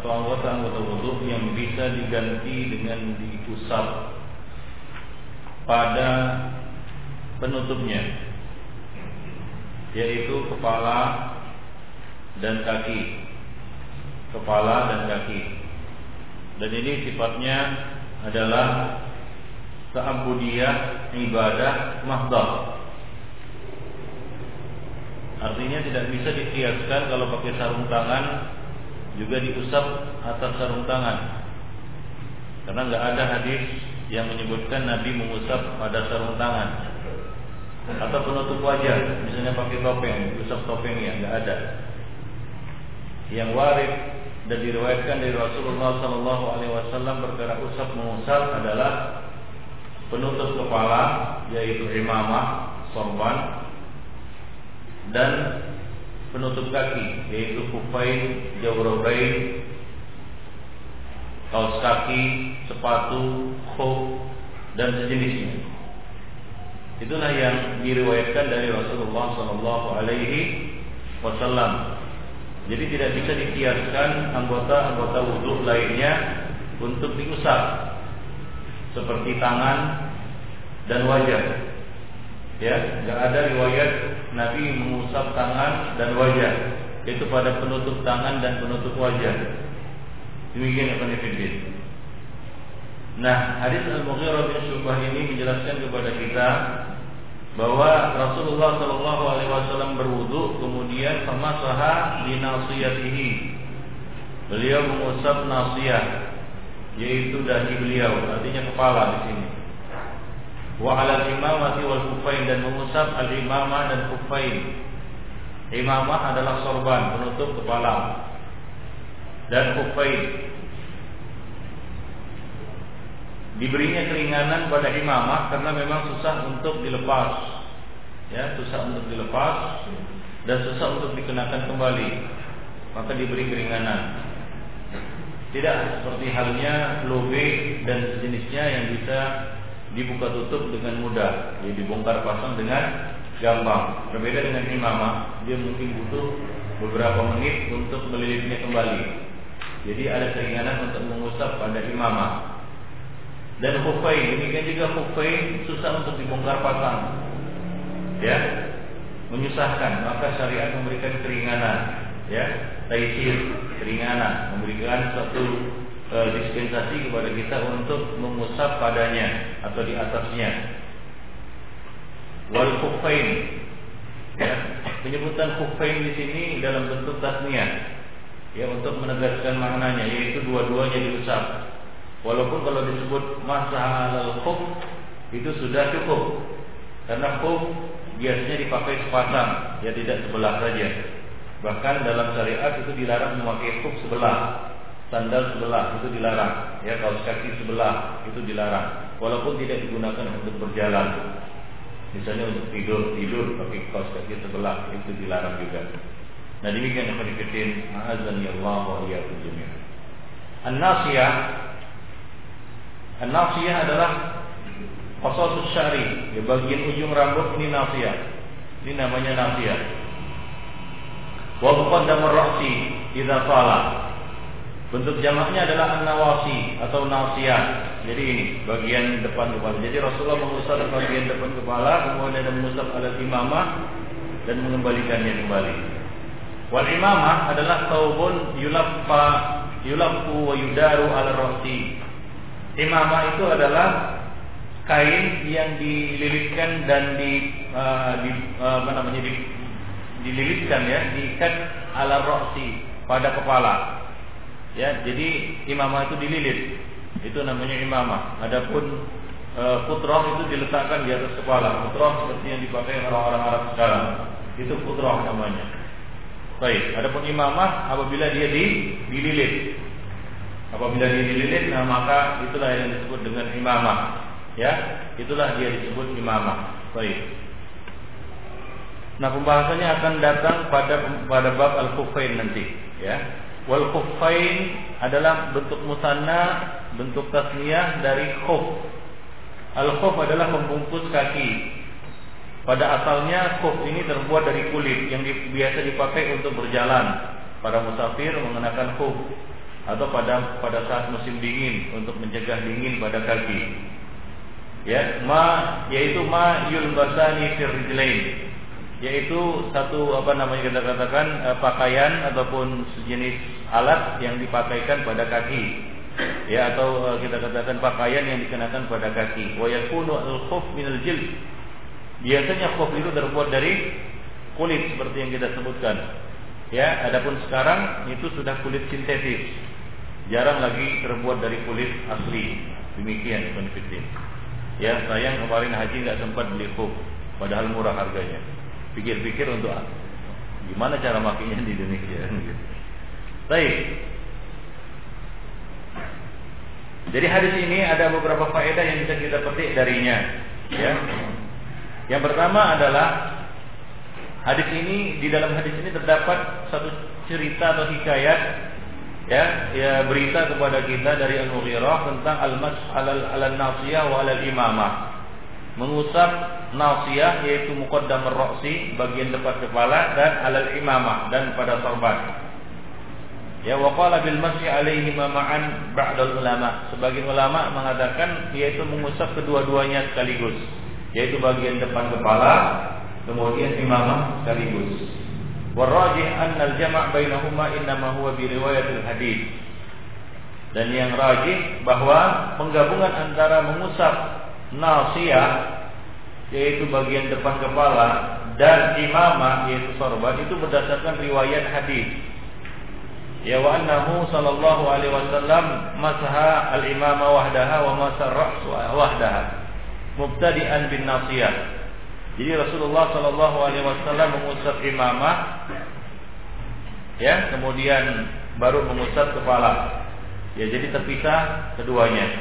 atau anggota-anggota wudhu yang bisa diganti dengan diusap pada penutupnya yaitu kepala dan kaki. Kepala dan kaki. Dan ini sifatnya adalah ta'abudiyah ibadah mahdah artinya tidak bisa dikiaskan kalau pakai sarung tangan juga diusap atas sarung tangan. Karena nggak ada hadis yang menyebutkan Nabi mengusap pada sarung tangan atau penutup wajah, misalnya pakai topeng, usap topengnya nggak ada. Yang warid dan diriwayatkan dari Rasulullah Sallallahu Alaihi Wasallam perkara usap mengusap adalah penutup kepala yaitu imamah, sorban dan penutup kaki yaitu kufain, jawrabain, kaos kaki, sepatu, khuf dan sejenisnya. Itulah yang diriwayatkan dari Rasulullah Sallallahu Alaihi Wasallam. Jadi tidak bisa dikiaskan anggota-anggota wudhu lainnya untuk diusap seperti tangan dan wajah. Ya, nggak ada riwayat Nabi mengusap tangan dan wajah, itu pada penutup tangan dan penutup wajah. Demikian yang penelitian. Nah, hadis Al-Mughirah bin Syubah ini menjelaskan kepada kita bahwa Rasulullah Shallallahu Alaihi Wasallam berwudu kemudian sama saha di nasiyatihi beliau mengusap nasiyah yaitu dahi beliau artinya kepala di sini wa ala imamati wal kufain dan mengusap al imamah dan kufain. Imamah adalah sorban penutup kepala dan kufain. Diberinya keringanan pada imamah karena memang susah untuk dilepas. Ya, susah untuk dilepas dan susah untuk dikenakan kembali. Maka diberi keringanan. Tidak seperti halnya lobe dan sejenisnya yang bisa dibuka tutup dengan mudah, jadi dibongkar pasang dengan gampang. Berbeda dengan imamah, dia mungkin butuh beberapa menit untuk melilitnya kembali. Jadi ada keringanan untuk mengusap pada imamah. Dan khufain, demikian juga khufain susah untuk dibongkar pasang. Ya, menyusahkan, maka syariat memberikan keringanan, ya, taisir, keringanan, memberikan satu e, dispensasi kepada kita untuk mengusap padanya atau di atasnya. Wal kufain. Ya, penyebutan kufain di sini dalam bentuk tasniah. Ya, untuk menegaskan maknanya yaitu dua-duanya diusap. Walaupun kalau disebut masa al khuf itu sudah cukup. Karena khuf biasanya dipakai sepasang, ya tidak sebelah saja. Bahkan dalam syariat itu dilarang memakai khuf sebelah, sandal sebelah itu dilarang, ya kaos kaki sebelah itu dilarang. Walaupun tidak digunakan untuk berjalan, misalnya untuk tidur tidur pakai kaos kaki sebelah itu dilarang juga. Nah demikian yang fitin azan ya Allah wa iyyakum jami'an. An-nasiyah adalah qasasus syari, ya bagian ujung rambut ini nasiyah. Ini namanya nasiyah. Wa muqaddam ar-ra'si idza tala. Bentuk jamaknya adalah an-nawasi atau nasiyah. Jadi ini bagian depan kepala. Jadi Rasulullah mengusap bagian depan kepala, kemudian ada mengusap alat imamah dan mengembalikannya kembali. Wal imamah adalah taubun yulaffa yulaffu wa yudaru ala rasi. Imamah itu adalah kain yang dililitkan dan di, uh, di uh, apa namanya di, dililitkan ya, diikat ala rasi pada kepala. Ya, jadi imamah itu dililit. Itu namanya imamah. Adapun uh, putroh itu diletakkan di atas kepala. Putroh seperti yang dipakai orang-orang Arab sekarang. Itu putroh namanya. Baik, adapun imamah apabila dia di, dililit. Apabila dia dililit, nah maka itulah yang disebut dengan imamah. Ya, itulah dia disebut imamah. Baik. Nah, pembahasannya akan datang pada pada bab al-kufain nanti, ya. Wal kufain adalah bentuk musanna, bentuk tasniyah dari khuf. Al-khuf adalah membungkus kaki, pada asalnya kuf ini terbuat dari kulit yang biasa dipakai untuk berjalan. Para musafir mengenakan kuf atau pada pada saat musim dingin untuk mencegah dingin pada kaki. Ya, ma yaitu ma yulbasani firrijlain yaitu satu apa namanya kita katakan eh, pakaian ataupun sejenis alat yang dipakaikan pada kaki ya atau eh, kita katakan pakaian yang dikenakan pada kaki wa yakunu al-khuf min al-jild Biasanya khuf itu terbuat dari kulit seperti yang kita sebutkan. Ya, adapun sekarang itu sudah kulit sintetis. Jarang lagi terbuat dari kulit asli. Demikian konfitin. Ya, sayang kemarin haji nggak sempat beli khuf, padahal murah harganya. Pikir-pikir untuk gimana cara makinya di Indonesia Baik. Jadi hadis ini ada beberapa faedah yang bisa kita petik darinya, ya. Yang pertama adalah hadis ini di dalam hadis ini terdapat satu cerita atau hikayat ya, ya berita kepada kita dari Al-Mughirah tentang al-mas alal nasiyah wa alal imamah. Mengusap nasiyah yaitu muqaddam ar-ra'si bagian depan kepala dan alal imamah dan pada sorban. Ya waqala bil masyi alaihi ma'an ba'dal ulama. Sebagian ulama mengatakan yaitu mengusap kedua-duanya sekaligus yaitu bagian depan kepala, kemudian imamah sekaligus. Warajih anna al-jama' bainahuma innama huwa bi riwayatil hadis. Dan yang rajih bahwa penggabungan antara mengusap nasiyah yaitu bagian depan kepala dan imamah yaitu sorban itu berdasarkan riwayat hadis. Ya wa annahu sallallahu alaihi wasallam masaha al-imama wahdaha wa masar ra's wahdaha mubtadi'an bin nasiyah. Jadi Rasulullah Shallallahu Alaihi Wasallam mengusap imamah, ya, kemudian baru mengusap kepala. Ya, jadi terpisah keduanya.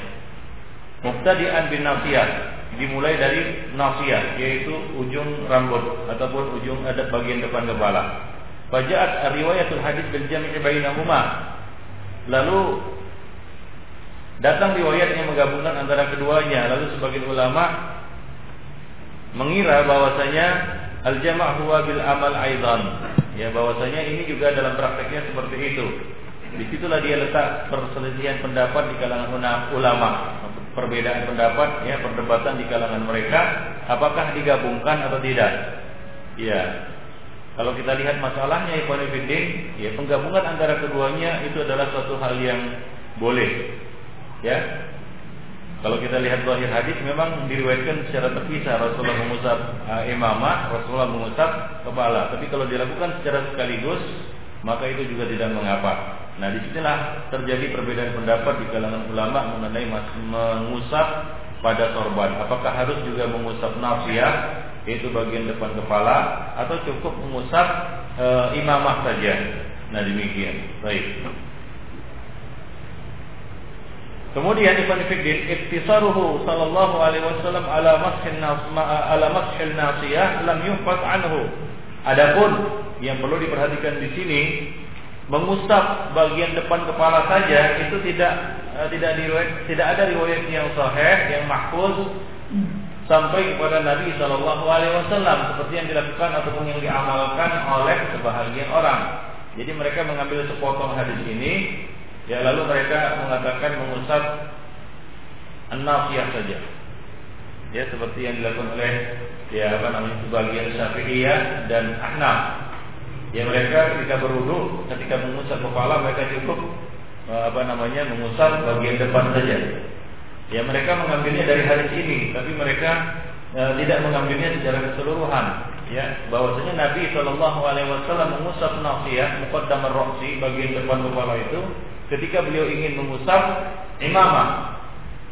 Mubtadi'an bin nasiyah dimulai dari nasiyah yaitu ujung rambut ataupun ujung ada bagian depan kepala. Faja'at riwayatul hadis bil jami' bainahuma. Lalu Datang riwayat yang menggabungkan antara keduanya. Lalu sebagian ulama mengira bahwasanya al-jama' huwa bil amal aidan. Ya, bahwasanya ini juga dalam prakteknya seperti itu. Di situlah dia letak perselisihan pendapat di kalangan ulama, perbedaan pendapat, ya perdebatan di kalangan mereka, apakah digabungkan atau tidak. Ya, kalau kita lihat masalahnya Ibnu ya penggabungan antara keduanya itu adalah suatu hal yang boleh. Ya. Kalau kita lihat zahir hadis memang diriwayatkan secara terpisah Rasulullah mengusap uh, imamah, Rasulullah mengusap kepala. Tapi kalau dilakukan secara sekaligus, maka itu juga tidak mengapa. Nah, di sinilah terjadi perbedaan pendapat di kalangan ulama mengenai mengusap pada sorban. Apakah harus juga mengusap nafsiyah yaitu bagian depan kepala atau cukup mengusap e, imamah saja. Nah demikian. Baik. Kemudian Ibn Fiddin iktisaruhu sallallahu alaihi wasallam ala mashin ala mashil nasiyah lam yuhfaz anhu. Adapun yang perlu diperhatikan di sini mengusap bagian depan kepala saja itu tidak uh, tidak diriwayat, tidak ada riwayat yang sahih yang mahfuz sampai kepada Nabi Shallallahu Alaihi Wasallam seperti yang dilakukan ataupun yang diamalkan oleh sebahagian orang. Jadi mereka mengambil sepotong hadis ini, ya lalu mereka mengatakan mengusap an-nafiyah saja. Ya seperti yang dilakukan oleh ya apa namanya sebagian Syafi'iyah dan Ahnaf Ya mereka ketika berwudu, ketika mengusap kepala mereka cukup eh, apa namanya mengusap bagian depan saja. Ya mereka mengambilnya dari hadis ini, tapi mereka e, tidak mengambilnya secara keseluruhan. Ya bahwasanya Nabi Shallallahu Alaihi Wasallam mengusap nasiyah mukaddam roksi bagian depan kepala itu ketika beliau ingin mengusap imamah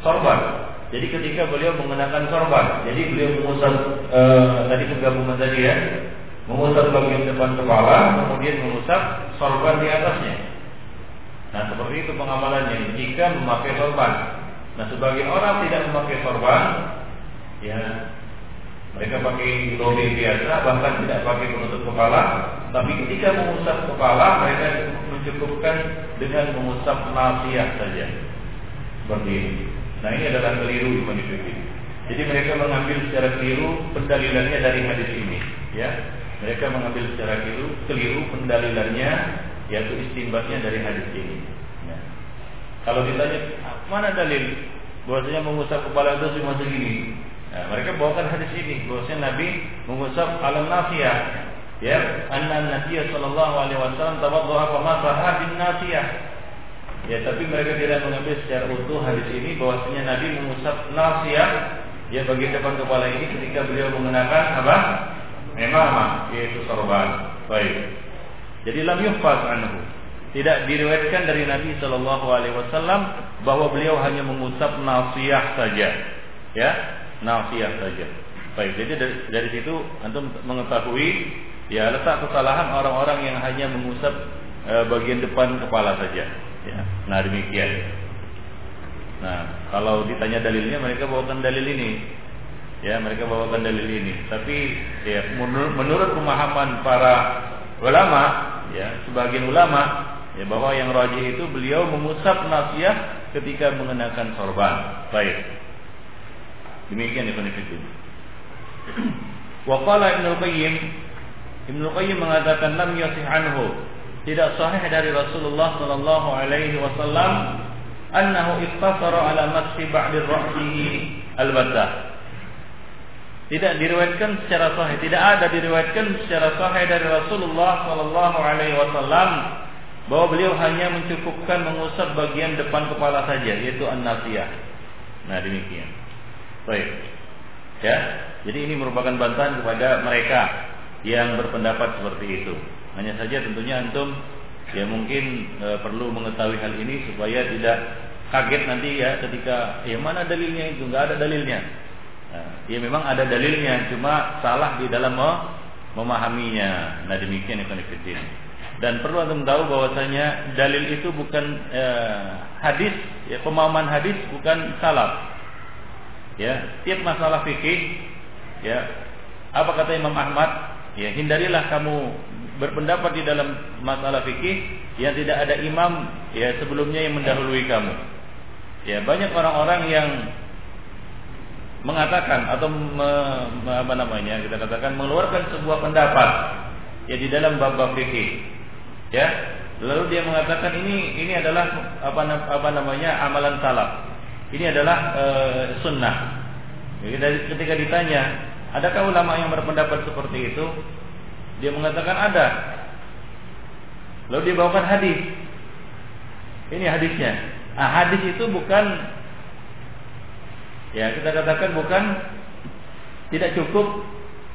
sorban. Jadi ketika beliau mengenakan sorban, jadi beliau mengusap e, tadi penggabungan tadi ya, mengusap bagian depan kepala, kemudian mengusap sorban di atasnya. Nah seperti itu pengamalannya jika memakai sorban. Nah sebagian orang tidak memakai sorban, ya mereka pakai lobe biasa, bahkan tidak pakai penutup kepala. Tapi ketika mengusap kepala, mereka mencukupkan dengan mengusap nasiah saja. Seperti ini. Nah ini adalah keliru di Jadi mereka mengambil secara keliru pendalilannya dari hadis ini, ya. Mereka mengambil secara keliru, keliru pendalilannya yaitu istimbatnya dari hadis ini. Ya. Kalau ditanya mana dalil bahwasanya mengusap kepala itu cuma segini, nah, mereka bawakan hadis ini bahwasanya Nabi mengusap alam nafiyah. Ya, anna Nabi sallallahu alaihi wasallam tawadduha fa masaha bin nafiyah. Ya, tapi mereka tidak mengambil secara utuh hadis ini bahwasanya Nabi mengusap nafiyah ya bagian depan kepala ini ketika beliau mengenakan apa? Imamah yaitu sorban. Baik. Jadi lam yuhfaz anhu. Tidak diriwayatkan dari Nabi Shallallahu Alaihi Wasallam bahwa beliau hanya mengusap nasiyah saja, ya, nasiyah saja. Baik, jadi dari, dari situ antum mengetahui ya letak kesalahan orang-orang yang hanya mengusap e, bagian depan kepala saja. Ya. Nah demikian. Nah kalau ditanya dalilnya mereka bawakan dalil ini Ya, mereka bawakan dalil ini. Tapi ya menurut, menurut pemahaman para ulama, ya, sebagian ulama ya bahwa yang rajih itu beliau mengusap nasiah ketika mengenakan sorban. Baik. Demikian Ibnu Fiddin. Wa qala Ibnu Qayyim Ibnu Qayyim mengatakan lam yasih anhu tidak sahih dari Rasulullah sallallahu alaihi wasallam annahu iqtasara ala mashi ba'di ra'sihi al-badah tidak diriwayatkan secara sahih, tidak ada diriwayatkan secara sahih dari Rasulullah Shallallahu Alaihi Wasallam bahwa beliau hanya mencukupkan mengusap bagian depan kepala saja, yaitu an-nasiyah. Nah demikian. Baik. Ya, jadi ini merupakan bantahan kepada mereka yang berpendapat seperti itu. Hanya saja tentunya antum ya mungkin e, perlu mengetahui hal ini supaya tidak kaget nanti ya ketika ya mana dalilnya itu nggak ada dalilnya ya memang ada dalilnya, cuma salah di dalam memahaminya. Nah demikian ikhwan fillah. Dan perlu antum tahu bahwasanya dalil itu bukan eh, hadis, ya pemahaman hadis bukan salaf. Ya, tiap masalah fikih, ya apa kata Imam Ahmad? Ya hindarilah kamu berpendapat di dalam masalah fikih yang tidak ada imam ya sebelumnya yang mendahului kamu. Ya banyak orang-orang yang mengatakan atau me, apa namanya kita katakan mengeluarkan sebuah pendapat ya di dalam bab-bab fikih. Ya lalu dia mengatakan ini ini adalah apa apa namanya amalan salaf. Ini adalah e, sunnah. Jadi ketika ditanya adakah ulama yang berpendapat seperti itu? Dia mengatakan ada. Lalu dia bawakan hadis. Ini hadisnya. Nah, hadis itu bukan Ya, kita katakan bukan tidak cukup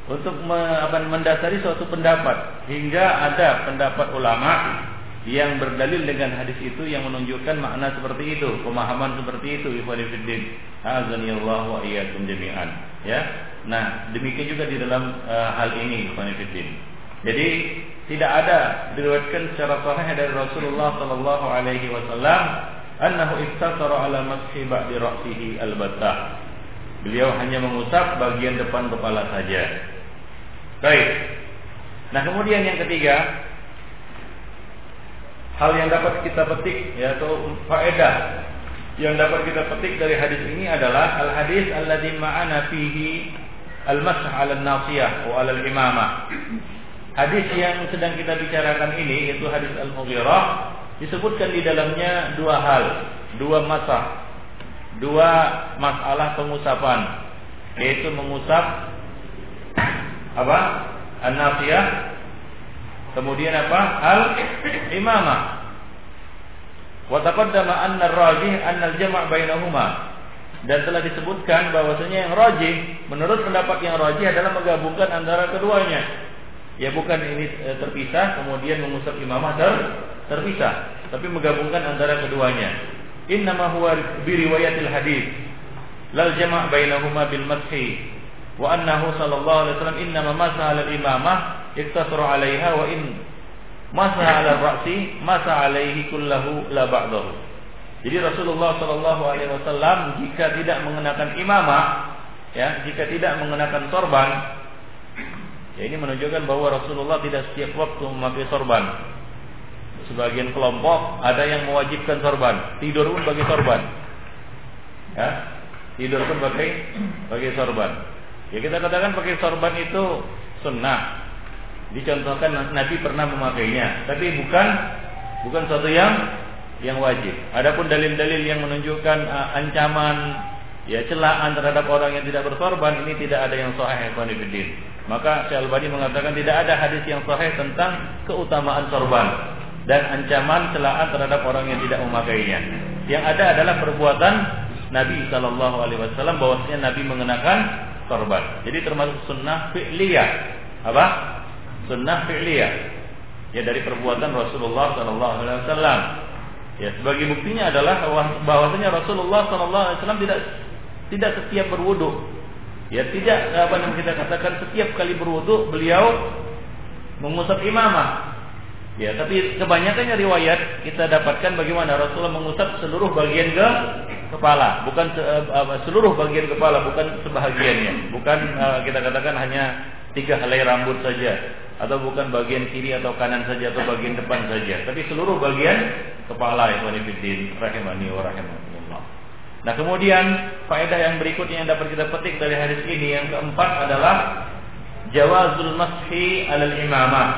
untuk me, apa, mendasari suatu pendapat hingga ada pendapat ulama yang berdalil dengan hadis itu yang menunjukkan makna seperti itu, pemahaman seperti itu, ikhwanifiddin. Azanillahu wa iyyakum jami'an. Ya. Nah, demikian juga di dalam uh, hal ini, Khonifuddin. Jadi tidak ada diriwayatkan secara sahih dari Rasulullah sallallahu alaihi wasallam annahu iftasara ala mashi ba'di ra'sihi albattah. Beliau hanya mengusap bagian depan kepala saja. Baik. Nah, kemudian yang ketiga, hal yang dapat kita petik yaitu faedah yang dapat kita petik dari hadis ini adalah al hadis alladzi ma'ana fihi al masah 'ala nasiyah wa 'ala al-imamah. Hadis yang sedang kita bicarakan ini yaitu hadis Al-Mughirah disebutkan di dalamnya dua hal, dua masa, dua masalah pengusapan, yaitu mengusap apa? An-nasiyah kemudian apa? Al-imamah. Wa taqaddama anna ar-rajih anna al-jama' dan telah disebutkan bahwasanya yang rajih menurut pendapat yang rajih adalah menggabungkan antara keduanya ya bukan ini e, terpisah kemudian mengusap imamah ter, terpisah tapi menggabungkan antara keduanya. Innama huwa bi riwayatil hadis lal jama' bainahuma bil madhi. Wa annahu sallallahu alaihi wasallam innama masaha al imamah iktasara 'alaiha wa in masaha 'ala ra'si masa 'alaihi kullahu la ba'dahu. Jadi Rasulullah Shallallahu Alaihi Wasallam jika tidak mengenakan imamah, ya, jika tidak mengenakan sorban, ya ini menunjukkan bahwa Rasulullah tidak setiap waktu memakai sorban. Sebagian kelompok ada yang mewajibkan sorban, tidur pun bagi sorban, ya, tidur pun pakai pakai sorban. Ya kita katakan pakai sorban itu sunnah. Dicontohkan Nabi pernah memakainya, tapi bukan bukan suatu yang yang wajib. Adapun dalil-dalil yang menunjukkan uh, ancaman ya celaan terhadap orang yang tidak bersorban ini tidak ada yang sahih Ikhwanuddin. Maka Syekh Al-Bani mengatakan tidak ada hadis yang sahih tentang keutamaan sorban dan ancaman celaan terhadap orang yang tidak memakainya. Yang ada adalah perbuatan Nabi Shallallahu Alaihi Wasallam bahwasanya Nabi mengenakan sorban. Jadi termasuk sunnah fi'liyah. Apa? Sunnah fi'liyah. Ya dari perbuatan Rasulullah Shallallahu Alaihi Wasallam. Ya, sebagai buktinya adalah bahwasanya Rasulullah SAW tidak tidak setiap berwudu. Ya, tidak apa yang kita katakan setiap kali berwudu beliau mengusap imamah. Ya, tapi kebanyakannya riwayat kita dapatkan bagaimana Rasulullah mengusap seluruh bagian ke kepala, bukan uh, seluruh bagian kepala, bukan sebahagiannya. Bukan uh, kita katakan hanya tiga helai rambut saja atau bukan bagian kiri atau kanan saja atau bagian depan saja, tapi seluruh bagian kepala fillah rahimani wa rahimakumullah. Nah, kemudian faedah yang berikutnya yang dapat kita petik dari hadis ini yang keempat adalah jawazul mashi alal imamah.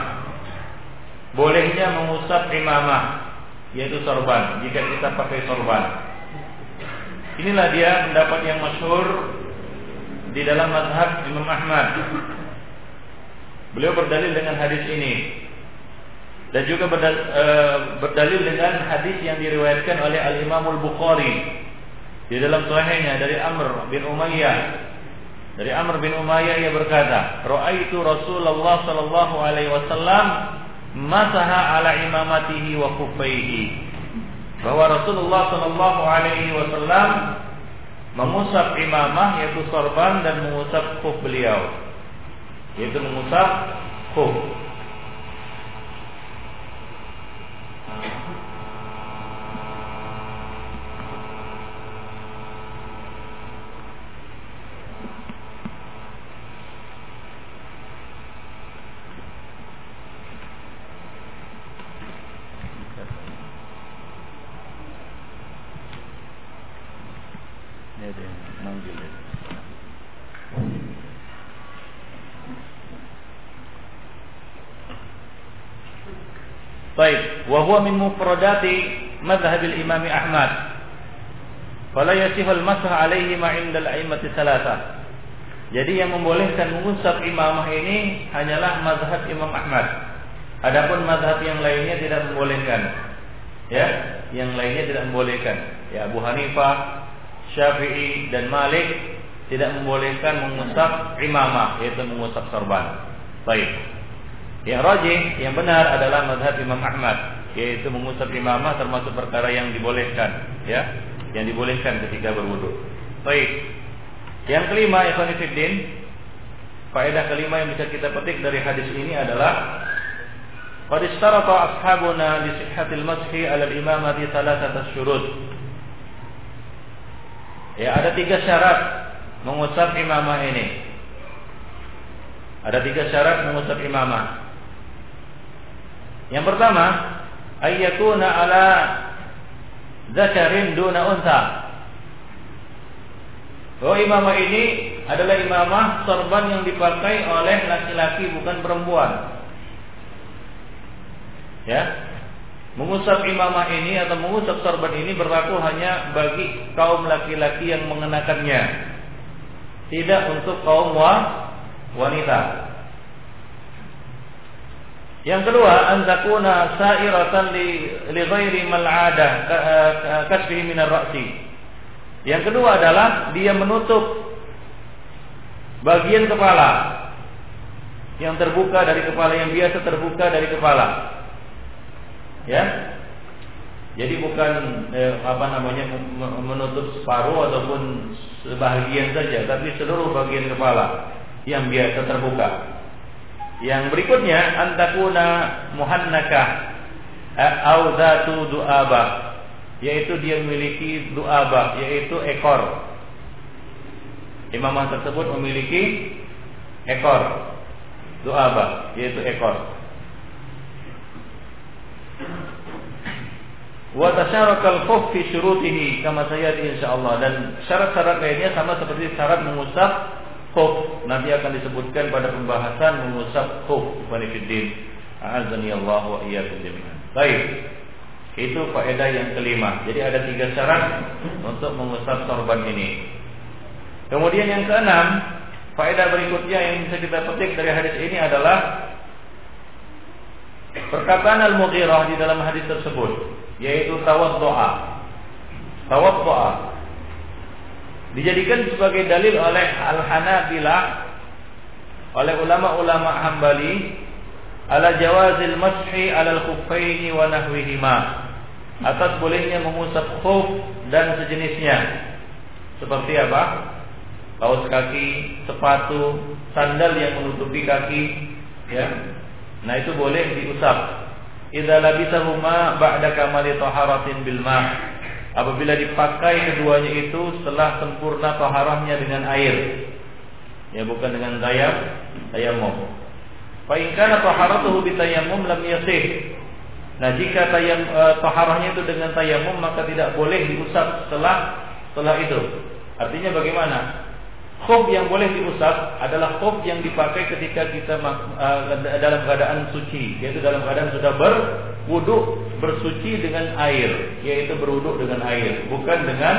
Bolehnya mengusap imamah yaitu sorban jika kita pakai sorban. Inilah dia pendapat yang masyhur di dalam mazhab Imam Ahmad. Beliau berdalil dengan hadis ini. Dan juga berdalil, e, berdalil dengan hadis yang diriwayatkan oleh Al Imam Al Bukhari. Di dalam sahihnya dari Amr bin Umayyah. Dari Amr bin Umayyah ia berkata, "Ra'aitu Rasulullah sallallahu alaihi wasallam masaha ala imamatihi wa kuffaihi." Bahwa Rasulullah sallallahu alaihi wasallam mengusap imamah yaitu sorban dan mengusap kuf beliau yaitu mengusap khuf Huwa min mufradati madhhab al-Imam Ahmad. Fala yasih al-masah alaihi ma 'inda al-a'immati salasa. Jadi yang membolehkan mengusap imamah ini hanyalah mazhab Imam Ahmad. Adapun mazhab yang lainnya tidak membolehkan. Ya, yang lainnya tidak membolehkan. Ya, Abu Hanifah, Syafi'i dan Malik tidak membolehkan mengusap imamah yaitu mengusap sorban. Baik. Yang rajih, yang benar adalah madhab Imam Ahmad, yaitu mengusap imamah termasuk perkara yang dibolehkan, ya, yang dibolehkan ketika berwudu. Baik. Yang kelima, Ikhwan faedah kelima yang bisa kita petik dari hadis ini adalah Qad istarata ashabuna li sihhatil mashi 'ala al-imamati thalathata syurut. Ya, ada tiga syarat mengusap imamah ini. Ada tiga syarat mengusap imamah. Yang pertama, ayyakuna ala zakarin duna unta. Bahwa imamah ini adalah imamah sorban yang dipakai oleh laki-laki bukan perempuan. Ya, mengusap imamah ini atau mengusap sorban ini berlaku hanya bagi kaum laki-laki yang mengenakannya, tidak untuk kaum wanita. Yang kedua, antakuna sairatan li, li ghairi mal'adah kasfihi min ar-ra'si. Yang kedua adalah dia menutup bagian kepala yang terbuka dari kepala yang biasa terbuka dari kepala. Ya. Jadi bukan eh, apa namanya menutup separuh ataupun sebahagian saja, tapi seluruh bagian kepala yang biasa terbuka. Yang berikutnya antakuna muhannakah au zatu du'aba yaitu dia memiliki du'aba yaitu ekor. Imamah tersebut memiliki ekor. Du'aba yaitu ekor. Wa tasyarakal khuf fi syurutihi kama sayati insyaallah dan syarat-syarat lainnya sama seperti syarat mengusap khuf nanti akan disebutkan pada pembahasan mengusap khuf Ibanifiddin A'azani Allah wa iyyakum jami'an. Baik. Itu faedah yang kelima. Jadi ada tiga syarat untuk mengusap sorban ini. Kemudian yang keenam Faedah berikutnya yang bisa kita petik dari hadis ini adalah Perkataan Al-Mughirah di dalam hadis tersebut Yaitu tawad doa Tawad doa dijadikan sebagai dalil oleh Al-Hanabilah oleh ulama-ulama Hambali ala jawazil mashi ala al-khuffaini wa nahwihima atas bolehnya mengusap khuf dan sejenisnya. Seperti apa? Kaos kaki sepatu sandal yang menutupi kaki ya. Nah itu boleh diusap. Idza labisahuma ba'da kamali taharatin bil ma' apabila dipakai keduanya itu setelah sempurna taharahnya dengan air. Ya bukan dengan tayam tayamum. Fa in kana taharatuhu bitayamum lam yasih. Nah jika tayam e, taharahnya itu dengan tayamum maka tidak boleh diusap setelah setelah itu. Artinya bagaimana khuf yang boleh diusap adalah khuf yang dipakai ketika kita uh, dalam keadaan suci, yaitu dalam keadaan sudah berwuduk bersuci dengan air, yaitu berwuduk dengan air, bukan dengan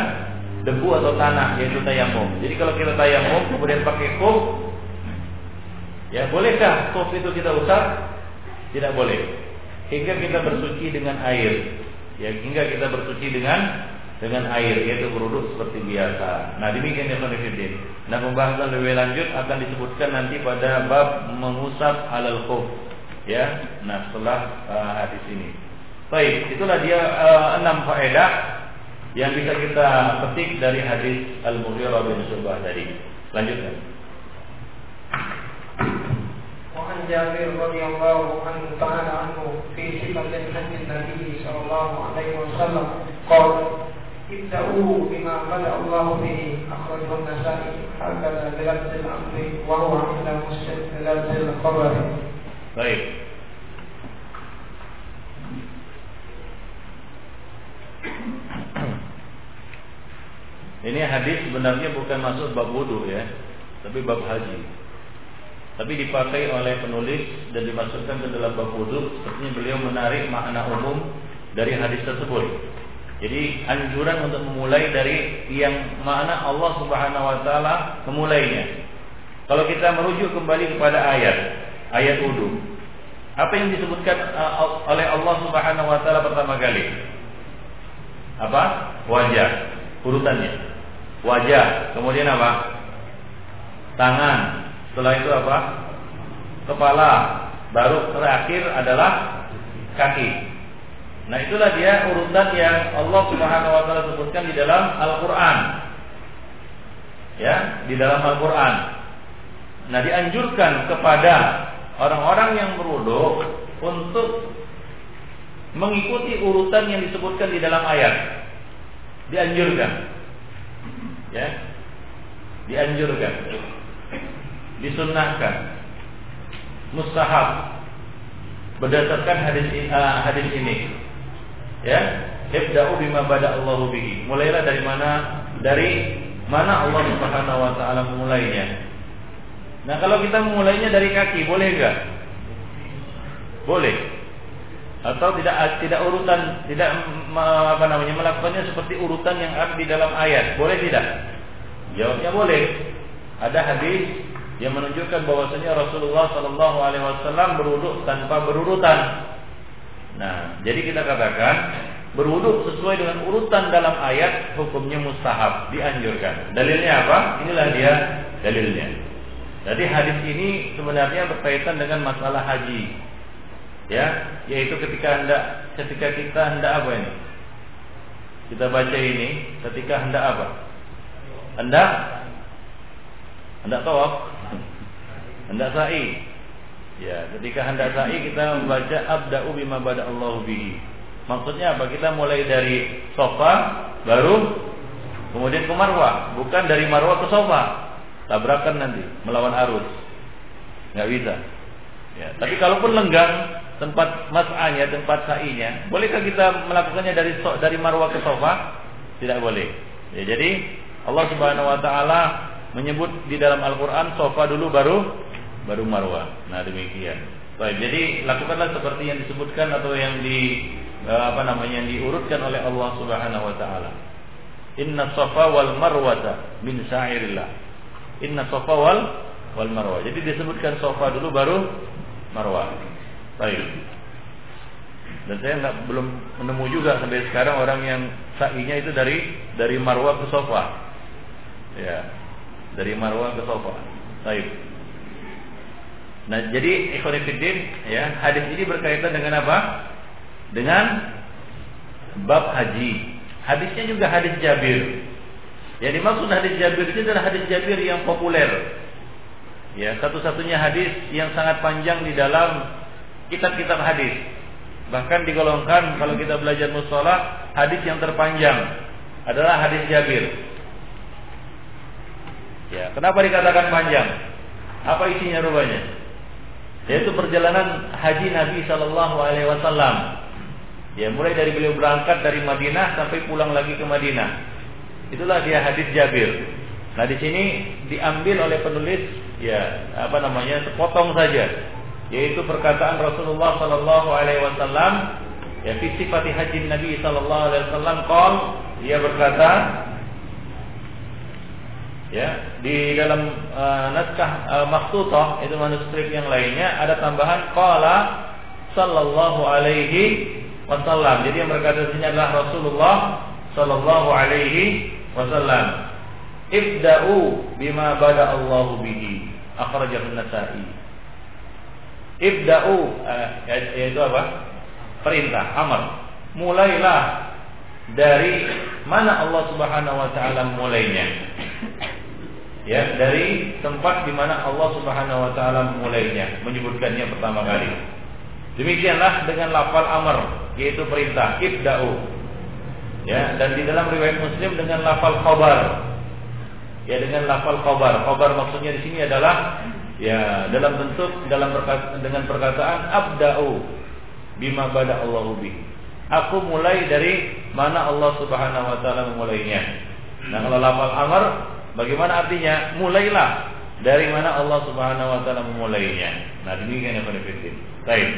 debu atau tanah, yaitu tayamum. Jadi kalau kita tayamum kemudian pakai khuf, ya bolehkah khuf itu kita usap? Tidak boleh. Hingga kita bersuci dengan air, ya hingga kita bersuci dengan dengan air yaitu beruduk seperti biasa. Nah demikian ya Khonifidin. Nah pembahasan lebih lanjut akan disebutkan nanti pada bab mengusap alal khuf. Ya, nah setelah uh, hadis ini. Baik, itulah dia uh, enam faedah yang bisa kita petik dari hadis Al-Mughirah bin Syu'bah tadi. Lanjutkan. وعن جابر رضي الله عنه تعالى عنه في صفة الحج النبي صلى الله عليه وسلم قال ابدأوا بما بدأ الله به أخرجه النسائي هكذا بلفظ الأمر وهو عند مسلم بلفظ الخبر. طيب. Ini hadis sebenarnya bukan masuk bab wudhu ya, tapi bab haji. Tapi dipakai oleh penulis dan dimasukkan ke dalam bab wudhu, sepertinya beliau menarik makna umum dari hadis tersebut. Jadi anjuran untuk memulai dari yang mana Allah Subhanahu wa taala memulainya. Kalau kita merujuk kembali kepada ayat ayat wudu. Apa yang disebutkan uh, oleh Allah Subhanahu wa taala pertama kali? Apa? Wajah. Urutannya. Wajah, kemudian apa? Tangan. Setelah itu apa? Kepala. Baru terakhir adalah kaki. Nah itulah dia urutan yang Allah Subhanahu wa taala sebutkan di dalam Al-Qur'an. Ya, di dalam Al-Qur'an. Nah, dianjurkan kepada orang-orang yang berwudu untuk mengikuti urutan yang disebutkan di dalam ayat. Dianjurkan. Ya. Dianjurkan. Disunnahkan. Mustahab. Berdasarkan hadis uh, hadis ini. Ya, ibda'u bima bada Allahu bihi. Mulailah dari mana? Dari mana Allah Subhanahu wa taala memulainya. Nah, kalau kita memulainya dari kaki, boleh enggak? Boleh. Atau tidak tidak urutan tidak apa namanya melakukannya seperti urutan yang ada di dalam ayat. Boleh tidak? Jawabnya boleh. Ada hadis yang menunjukkan bahwasanya Rasulullah Shallallahu Alaihi Wasallam berwudhu tanpa berurutan. Nah, jadi kita katakan berwudhu sesuai dengan urutan dalam ayat hukumnya mustahab dianjurkan. Dalilnya apa? Inilah dia dalilnya. Jadi hadis ini sebenarnya berkaitan dengan masalah haji ya yaitu ketika hendak ketika kita hendak apa ini kita baca ini ketika hendak apa hendak hendak tawaf hendak sa'i ya ketika hendak sa'i kita membaca abda'u bima bada Allah bihi. Maksudnya apa? Kita mulai dari sofa baru kemudian ke marwah. Bukan dari marwah ke sofa. Tabrakan nanti melawan arus. Nggak bisa. Ya tapi kalaupun lenggang tempat mas'anya, tempat sa'inya, bolehkah kita melakukannya dari dari marwah ke sofa? Tidak boleh. Ya, jadi Allah Subhanahu wa taala menyebut di dalam Al-Qur'an sofa dulu baru baru marwah. Nah, demikian. Baik, jadi lakukanlah seperti yang disebutkan atau yang di eh, apa namanya yang diurutkan oleh Allah Subhanahu wa taala. Inna safa wal marwata min sa'irillah. Inna safa wal wal marwah. Jadi disebutkan sofa dulu baru marwah. Baik. Dan saya nggak belum menemu juga sampai sekarang orang yang sa'inya itu dari dari marwah ke sofa. Ya, dari marwah ke sofa. Baik. Nah, jadi ikhwanifiddin ya, hadis ini berkaitan dengan apa? Dengan bab haji. Hadisnya juga hadis Jabir. Yang dimaksud hadis Jabir ini adalah hadis Jabir yang populer. Ya, satu-satunya hadis yang sangat panjang di dalam kitab-kitab hadis. Bahkan digolongkan kalau kita belajar musola hadis yang terpanjang adalah hadis Jabir. Ya, kenapa dikatakan panjang? Apa isinya rupanya? Yaitu perjalanan haji Nabi Shallallahu Alaihi Wasallam. Ya, mulai dari beliau berangkat dari Madinah sampai pulang lagi ke Madinah. Itulah dia hadis Jabir. Nah, di sini diambil oleh penulis ya apa namanya sepotong saja yaitu perkataan Rasulullah sallallahu alaihi wasallam ya fi sifati haji Nabi sallallahu alaihi wasallam qol dia berkata ya di dalam uh, naskah uh, maktutah itu manuskrip yang lainnya ada tambahan qala sallallahu alaihi wasallam jadi yang berkata sini adalah Rasulullah sallallahu alaihi wasallam ibda'u bima bada Allah bihi akhrajahu an-nasa'i Ibda'u eh, yaitu apa? Perintah, amar. Mulailah dari mana Allah Subhanahu wa taala mulainya. Ya, dari tempat di mana Allah Subhanahu wa taala mulainya, menyebutkannya pertama kali. Demikianlah dengan lafal amar, yaitu perintah, ibda'u. Ya, dan di dalam riwayat Muslim dengan lafal khabar. Ya, dengan lafal khabar. Khabar maksudnya di sini adalah Ya, dalam bentuk dalam perkata, dengan perkataan abda'u bima bada Allahu bi. Aku mulai dari mana Allah Subhanahu wa taala memulainya. Nah, kalau lafal amar bagaimana artinya? Mulailah dari mana Allah Subhanahu wa taala memulainya. Nah, demikian yang benefitin. Baik.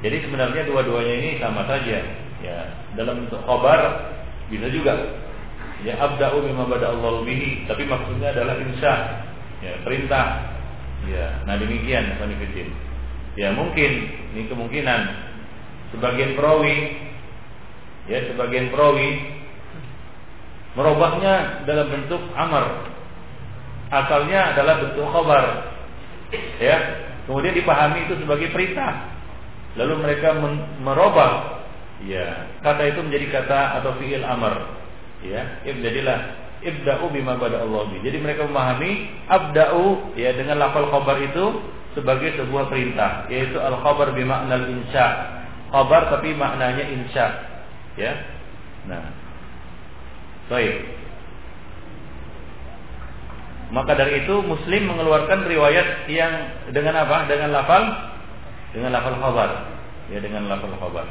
Jadi sebenarnya dua-duanya ini sama saja. Ya, dalam bentuk khabar bisa juga. Ya abda'u bima bada Allahu bihi, tapi maksudnya adalah insya. Ya, perintah Ya, nah demikian Fanifidin. Ya mungkin ini kemungkinan sebagian perawi ya sebagian perawi merubahnya dalam bentuk amar. Asalnya adalah bentuk khabar. Ya, kemudian dipahami itu sebagai perintah. Lalu mereka merubah ya kata itu menjadi kata atau fiil amar. Ya, menjadilah ibda'u bima bada Allah bi. Jadi mereka memahami abda'u ya dengan lafal khabar itu sebagai sebuah perintah, yaitu al khabar al insya. Khabar tapi maknanya insya. Ya. Nah. Baik. Maka dari itu Muslim mengeluarkan riwayat yang dengan apa? Dengan lafal dengan lafal khabar. Ya dengan lafal khabar.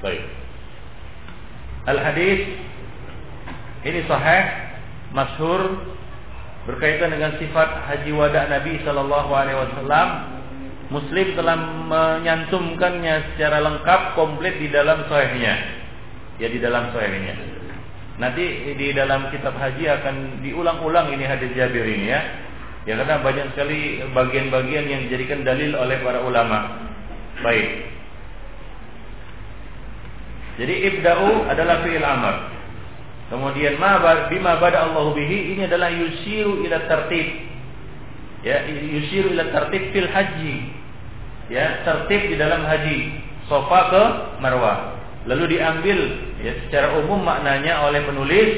Baik. Al hadis ini sahih, masyhur berkaitan dengan sifat haji wada Nabi Shallallahu Alaihi Wasallam. Muslim telah menyantumkannya secara lengkap komplit di dalam sahihnya. Ya di dalam sahihnya. Nanti di dalam kitab haji akan diulang-ulang ini hadis Jabir ini ya. Ya karena banyak sekali bagian-bagian yang dijadikan dalil oleh para ulama. Baik. Jadi ibda'u adalah fi'il amr. Kemudian ma bima bada Allah bihi ini adalah yusiru ila tertib. Ya, yusiru ila tertib fil haji. Ya, tertib di dalam haji. Sofa ke Marwah. Lalu diambil ya secara umum maknanya oleh penulis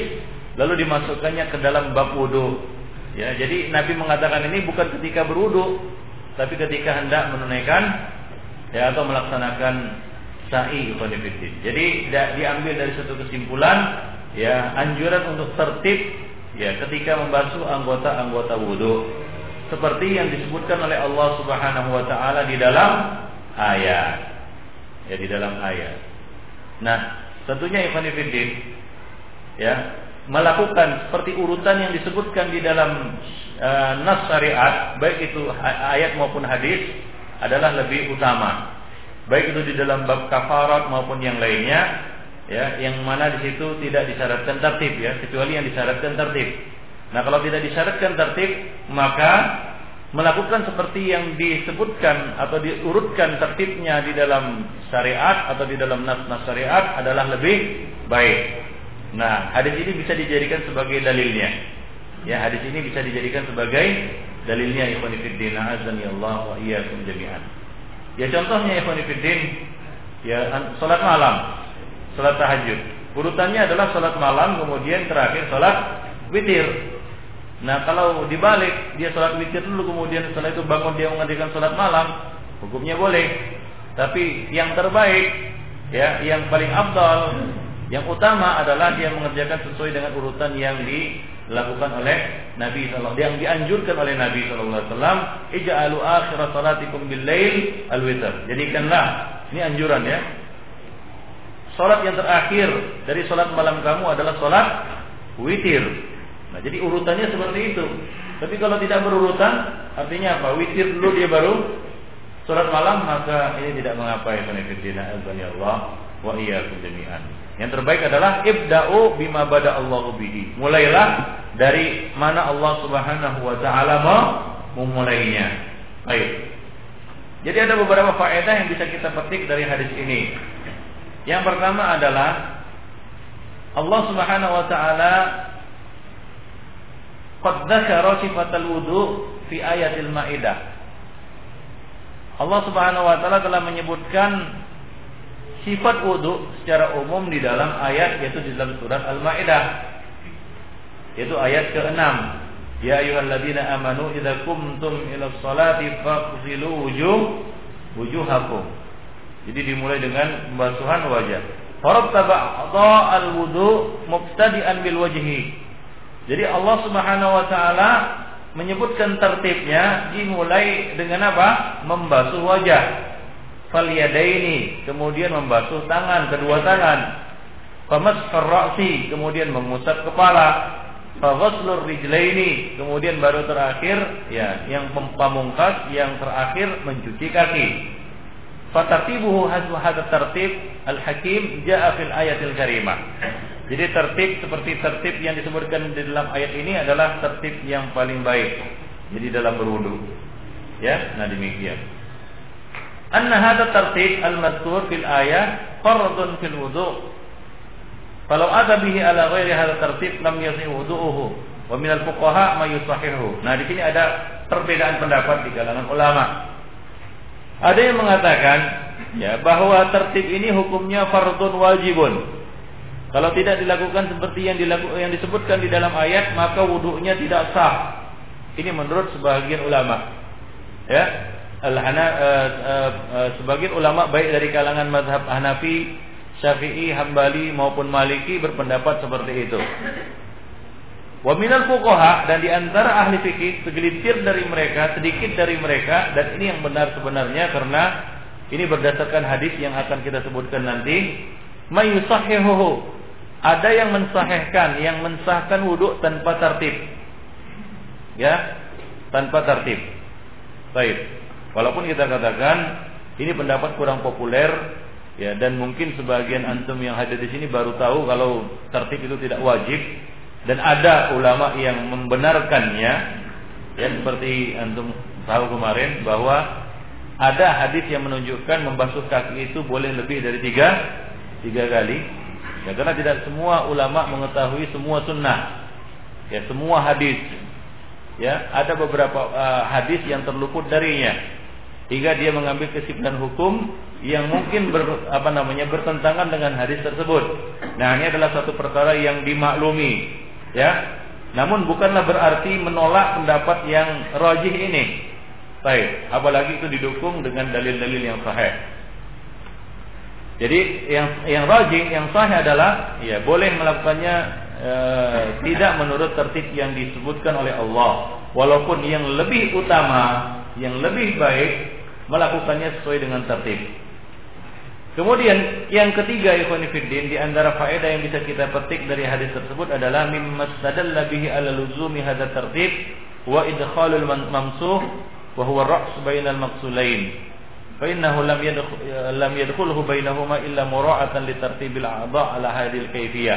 lalu dimasukkannya ke dalam bab wudu. Ya, jadi Nabi mengatakan ini bukan ketika berwudu, tapi ketika hendak menunaikan ya atau melaksanakan sa'i Jadi diambil dari satu kesimpulan ya anjuran untuk tertib ya ketika membasuh anggota-anggota wudhu seperti yang disebutkan oleh Allah Subhanahu wa taala di dalam ayat. Ya di dalam ayat nah tentunya Ikhwan Fiddin ya melakukan seperti urutan yang disebutkan di dalam uh, nas syariat baik itu ayat maupun hadis adalah lebih utama baik itu di dalam bab kafarat maupun yang lainnya ya yang mana di situ tidak disyaratkan tertib ya kecuali yang disyaratkan tertib. Nah kalau tidak disyaratkan tertib maka melakukan seperti yang disebutkan atau diurutkan tertibnya di dalam syariat atau di dalam nas-nas syariat adalah lebih baik. Nah hadis ini bisa dijadikan sebagai dalilnya. Ya hadis ini bisa dijadikan sebagai dalilnya ikhwan fillah azan ya Allah wa iyyakum jami'an. Ya contohnya ikhwan fillah ya salat malam salat tahajud. Urutannya adalah salat malam, kemudian terakhir salat witir. Nah, kalau dibalik dia salat witir dulu, kemudian setelah itu bangun dia mengerjakan salat malam, hukumnya boleh. Tapi yang terbaik, ya, yang paling abdal, yang utama adalah dia mengerjakan sesuai dengan urutan yang dilakukan oleh Nabi sallallahu yang dianjurkan oleh Nabi sallallahu alaihi wasallam, ij'alu akhir salatikum bil lail al witr. Jadikanlah ini anjuran ya. Sholat yang terakhir dari sholat malam kamu adalah sholat witir. Nah, jadi urutannya seperti itu. Tapi kalau tidak berurutan, artinya apa? Witir dulu dia baru sholat malam, maka ini tidak mengapa ya Allah wa iyyakum jami'an. Yang terbaik adalah ibda'u bima bada Allahu bihi. Mulailah dari mana Allah Subhanahu wa taala mau memulainya. Baik. Jadi ada beberapa faedah yang bisa kita petik dari hadis ini. Yang pertama adalah Allah Subhanahu wa taala qad dzakara sifatal wudu fi ayatil Maidah. Allah Subhanahu wa taala telah menyebutkan sifat wudu secara umum di dalam ayat yaitu di dalam surat Al-Maidah. Yaitu ayat ke-6. Ya ayyuhalladzina amanu idza kumtum ila sholati faghsilu wujuh wujuhakum jadi dimulai dengan pembasuhan wajah. Farattaba al-wudu mubtadi'an bil wajhi. Jadi Allah Subhanahu wa taala menyebutkan tertibnya dimulai dengan apa? Membasuh wajah. Falyadaini, kemudian membasuh tangan, kedua tangan. Ra'si, kemudian mengusap kepala. Faghuslur rijlaini, kemudian baru terakhir ya, yang pamungkas yang terakhir mencuci kaki. Fatartibuhu hadha tertib al-hakim ja'a fil ayatil karimah. Jadi tertib seperti tertib yang disebutkan di dalam ayat ini adalah tertib yang paling baik. Jadi dalam berwudu. Ya, nah demikian. Anna hadha tertib al-madhkur fil ayat fardun fil wudu. Kalau ada bihi ala ghairi hadha tertib lam yasih wudu'uhu. Wa minal fuqaha ma yusahihu. Nah, di sini ada perbedaan pendapat di kalangan ulama. Ada yang mengatakan ya bahwa tertib ini hukumnya fardun wajibun. Kalau tidak dilakukan seperti yang dilakukan yang disebutkan di dalam ayat, maka wudhunya tidak sah. Ini menurut sebagian ulama. Ya, Al-Hana uh, uh, uh, sebagian ulama baik dari kalangan mazhab Hanafi, Syafi'i, Hambali maupun Maliki berpendapat seperti itu. Wa minal fuqaha dan di antara ahli fikih segelintir dari mereka, sedikit dari mereka dan ini yang benar sebenarnya karena ini berdasarkan hadis yang akan kita sebutkan nanti, mayusahihuhu ada yang mensahihkan, yang mensahkan wudhu tanpa tertib. Ya, tanpa tertib. Baik. Walaupun kita katakan ini pendapat kurang populer ya dan mungkin sebagian antum yang hadir di sini baru tahu kalau tertib itu tidak wajib dan ada ulama yang membenarkannya ya seperti antum tahu kemarin bahwa ada hadis yang menunjukkan membasuh kaki itu boleh lebih dari tiga tiga kali Ya karena tidak semua ulama mengetahui semua sunnah. Ya semua hadis. Ya ada beberapa uh, hadis yang terluput darinya hingga dia mengambil kesimpulan hukum yang mungkin ber, apa namanya bertentangan dengan hadis tersebut. Nah, ini adalah satu perkara yang dimaklumi, ya. Namun bukanlah berarti menolak pendapat yang rajih ini. Baik, apalagi itu didukung dengan dalil-dalil yang sahih. Jadi yang yang rajin, yang sahih adalah ya boleh melakukannya e, tidak menurut tertib yang disebutkan oleh Allah. Walaupun yang lebih utama, yang lebih baik melakukannya sesuai dengan tertib. Kemudian yang ketiga ikhwan fillah di antara faedah yang bisa kita petik dari hadis tersebut adalah mimma stadalla bihi ala luzumi hadza tertib wa idkhalul mamsuh wa huwa ra's bainal maqsulain. فإنه لم يدخل لم يدخله بينهما إلا مراعاة لترتيب الأعضاء على هذه الكيفية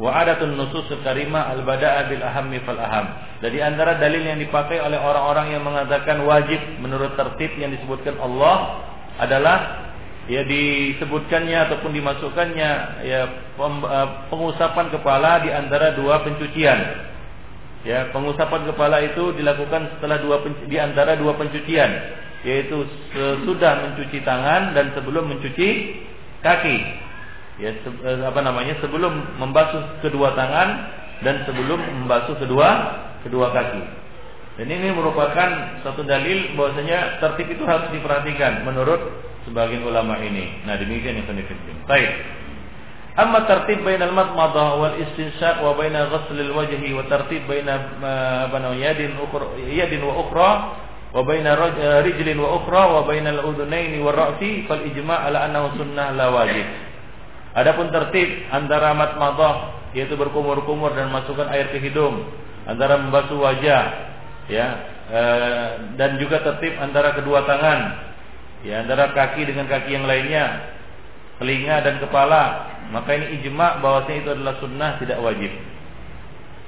وعادة النصوص الكريمة adatun بالأهم فالأهم jadi antara dalil yang dipakai oleh orang-orang yang mengatakan wajib menurut tertib yang disebutkan Allah adalah ya disebutkannya ataupun dimasukkannya ya eh, pengusapan kepala di antara dua pencucian. Ya, pengusapan kepala itu dilakukan setelah dua di antara dua pencucian yaitu sesudah mencuci tangan dan sebelum mencuci kaki. Ya, se, eh, apa namanya? Sebelum membasuh kedua tangan dan sebelum membasuh kedua kedua kaki. Dan ini merupakan satu dalil bahwasanya tertib itu harus diperhatikan menurut sebagian ulama ini. Nah, demikian yang kami Baik. Amma tertib bainal madmadah wal istinsyaq wa baina ghusl al wajhi wa tertib baina eh, apa yadin ukhra yadin wa ukhra wa baina eh, rijlin wa ukhra wa baina al-udhunaini wa ra'si fal ijma' ala annahu sunnah la wajib. Adapun tertib antara matmadah yaitu berkumur-kumur dan masukkan air ke hidung, antara membasuh wajah ya e, dan juga tertib antara kedua tangan ya antara kaki dengan kaki yang lainnya telinga dan kepala maka ini ijma bahwasanya itu adalah sunnah tidak wajib.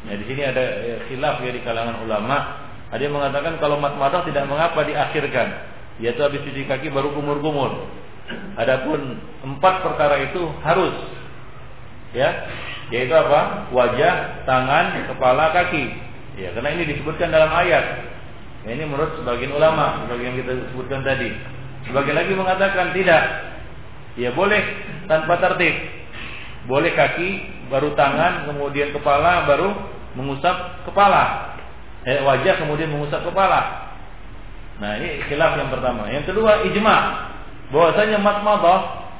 Ya di sini ada khilaf ya di kalangan ulama ada yang mengatakan kalau matmadah tidak mengapa diakhirkan, yaitu habis cuci kaki baru kumur-kumur. Adapun empat perkara itu harus, ya, yaitu apa? Wajah, tangan, kepala, kaki. Ya, karena ini disebutkan dalam ayat. Ya, ini menurut sebagian ulama, sebagian yang kita sebutkan tadi. Sebagian lagi mengatakan tidak. Ya boleh tanpa tertib. Boleh kaki, baru tangan, kemudian kepala, baru mengusap kepala eh, wajah kemudian mengusap kepala. Nah ini khilaf yang pertama. Yang kedua ijma bahwasanya matmadah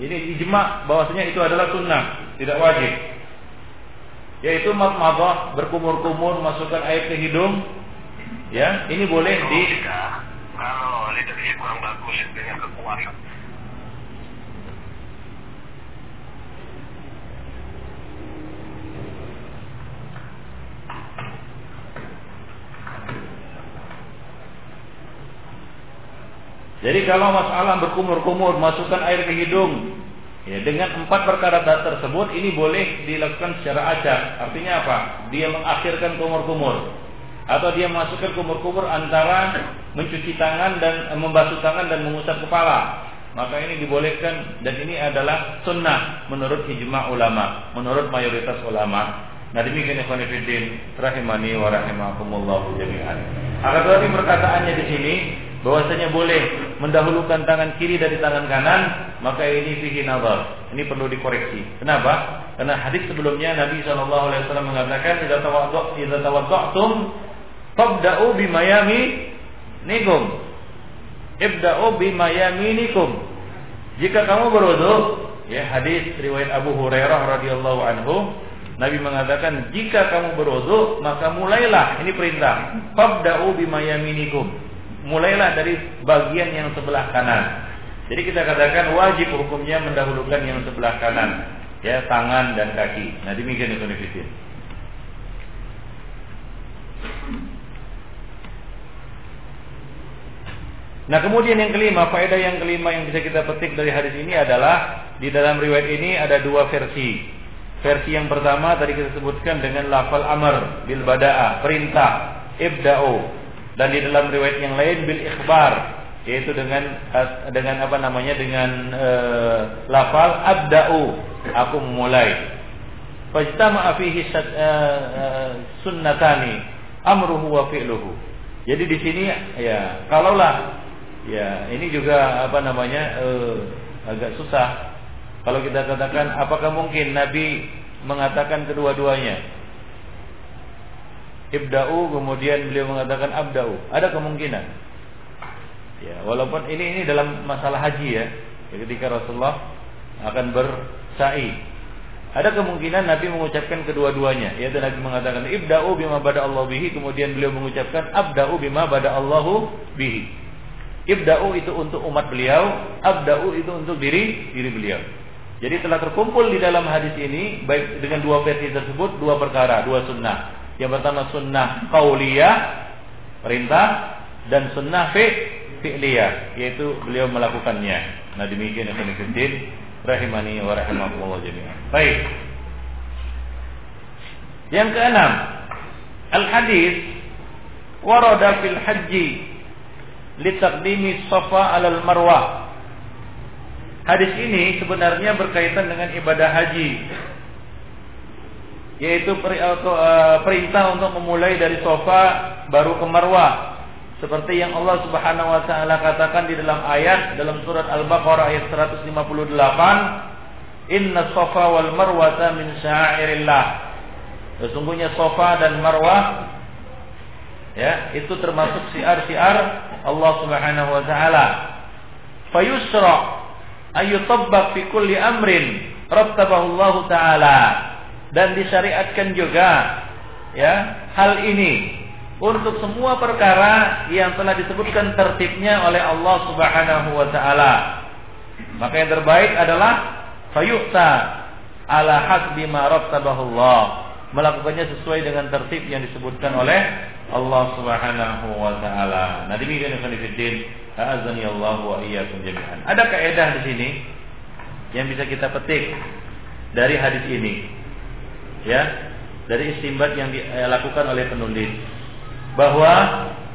ini ijma bahwasanya itu adalah sunnah tidak wajib. Yaitu matmadah berkumur-kumur masukkan air ke hidung ya ini boleh di Jadi kalau masalah berkumur-kumur, masukkan air ke hidung, ya, dengan empat perkara tersebut ini boleh dilakukan secara acak. Artinya apa? Dia mengakhirkan kumur-kumur atau dia masukkan kumur-kumur antara mencuci tangan dan membasuh tangan dan mengusap kepala. Maka ini dibolehkan dan ini adalah sunnah menurut ijma ulama, menurut mayoritas ulama. Nah demikian ikhwan fillah rahimani wa rahimakumullah jami'an. Akan tetapi perkataannya di sini bahwasanya boleh mendahulukan tangan kiri dari tangan kanan, maka ini fihi nazar. Ini perlu dikoreksi. Kenapa? Karena hadis sebelumnya Nabi Shallallahu alaihi wasallam mengatakan idza tawaddu idza tawadda'tum fabda'u bima yaminikum. Ibda'u bima yaminikum. Jika kamu berwudu, ya hadis riwayat Abu Hurairah radhiyallahu anhu Nabi mengatakan jika kamu berwudu maka mulailah ini perintah fabda'u bima yaminikum mulailah dari bagian yang sebelah kanan jadi kita katakan wajib hukumnya mendahulukan yang sebelah kanan ya tangan dan kaki nah demikian itu nifidin Nah kemudian yang kelima, faedah yang kelima yang bisa kita petik dari hadis ini adalah di dalam riwayat ini ada dua versi. Versi yang pertama tadi kita sebutkan dengan lafal amr bil bada'a, perintah, ibda'u. Dan di dalam riwayat yang lain bil ikhbar, yaitu dengan dengan apa namanya dengan uh, lafal abda'u, aku memulai. Fajtama'a fihi uh, sunnatani amruhu wa fi'luhu. Jadi di sini ya kalaulah ya ini juga apa namanya uh, agak susah kalau kita katakan apakah mungkin Nabi mengatakan kedua-duanya? Ibda'u kemudian beliau mengatakan abda'u. Ada kemungkinan. Ya, walaupun ini ini dalam masalah haji ya. Ketika Rasulullah akan bersa'i. Ada kemungkinan Nabi mengucapkan kedua-duanya, yaitu Nabi mengatakan ibda'u bima bada Allah bihi, kemudian beliau mengucapkan abda'u bima bada Allahu bihi. Ibda'u itu untuk umat beliau, abda'u itu untuk diri diri beliau. Jadi telah terkumpul di dalam hadis ini baik dengan dua versi tersebut dua perkara, dua sunnah. Yang pertama sunnah qauliyah perintah dan sunnah fi fi'liyah yaitu beliau melakukannya. Nah demikian yang kami rahimani wa rahimakumullah jami'an. Baik. Yang keenam, al hadis warada fil haji li taqdimi safa alal marwah Hadis ini sebenarnya berkaitan dengan ibadah haji yaitu eh, perintah untuk memulai dari sofa baru ke marwah. Seperti yang Allah Subhanahu wa taala katakan di dalam ayat dalam surat Al-Baqarah ayat 158 Inna sofa wal marwata min syairillah Sesungguhnya sofa dan marwah ya itu termasuk siar-siar Allah Subhanahu wa taala. Fayusra ayutabbaq fi kulli amrin rattabahu Allah taala dan disyariatkan juga ya hal ini untuk semua perkara yang telah disebutkan tertibnya oleh Allah Subhanahu wa taala. Maka yang terbaik adalah fayu'ta ala hasbi ma Allah. Melakukannya sesuai dengan tertib yang disebutkan oleh Allah Subhanahu wa taala. Nah, demikian yang A'azani Allah wa iyyakum jami'an. Ada kaidah di sini yang bisa kita petik dari hadis ini. Ya, dari istimbat yang dilakukan oleh penulis bahwa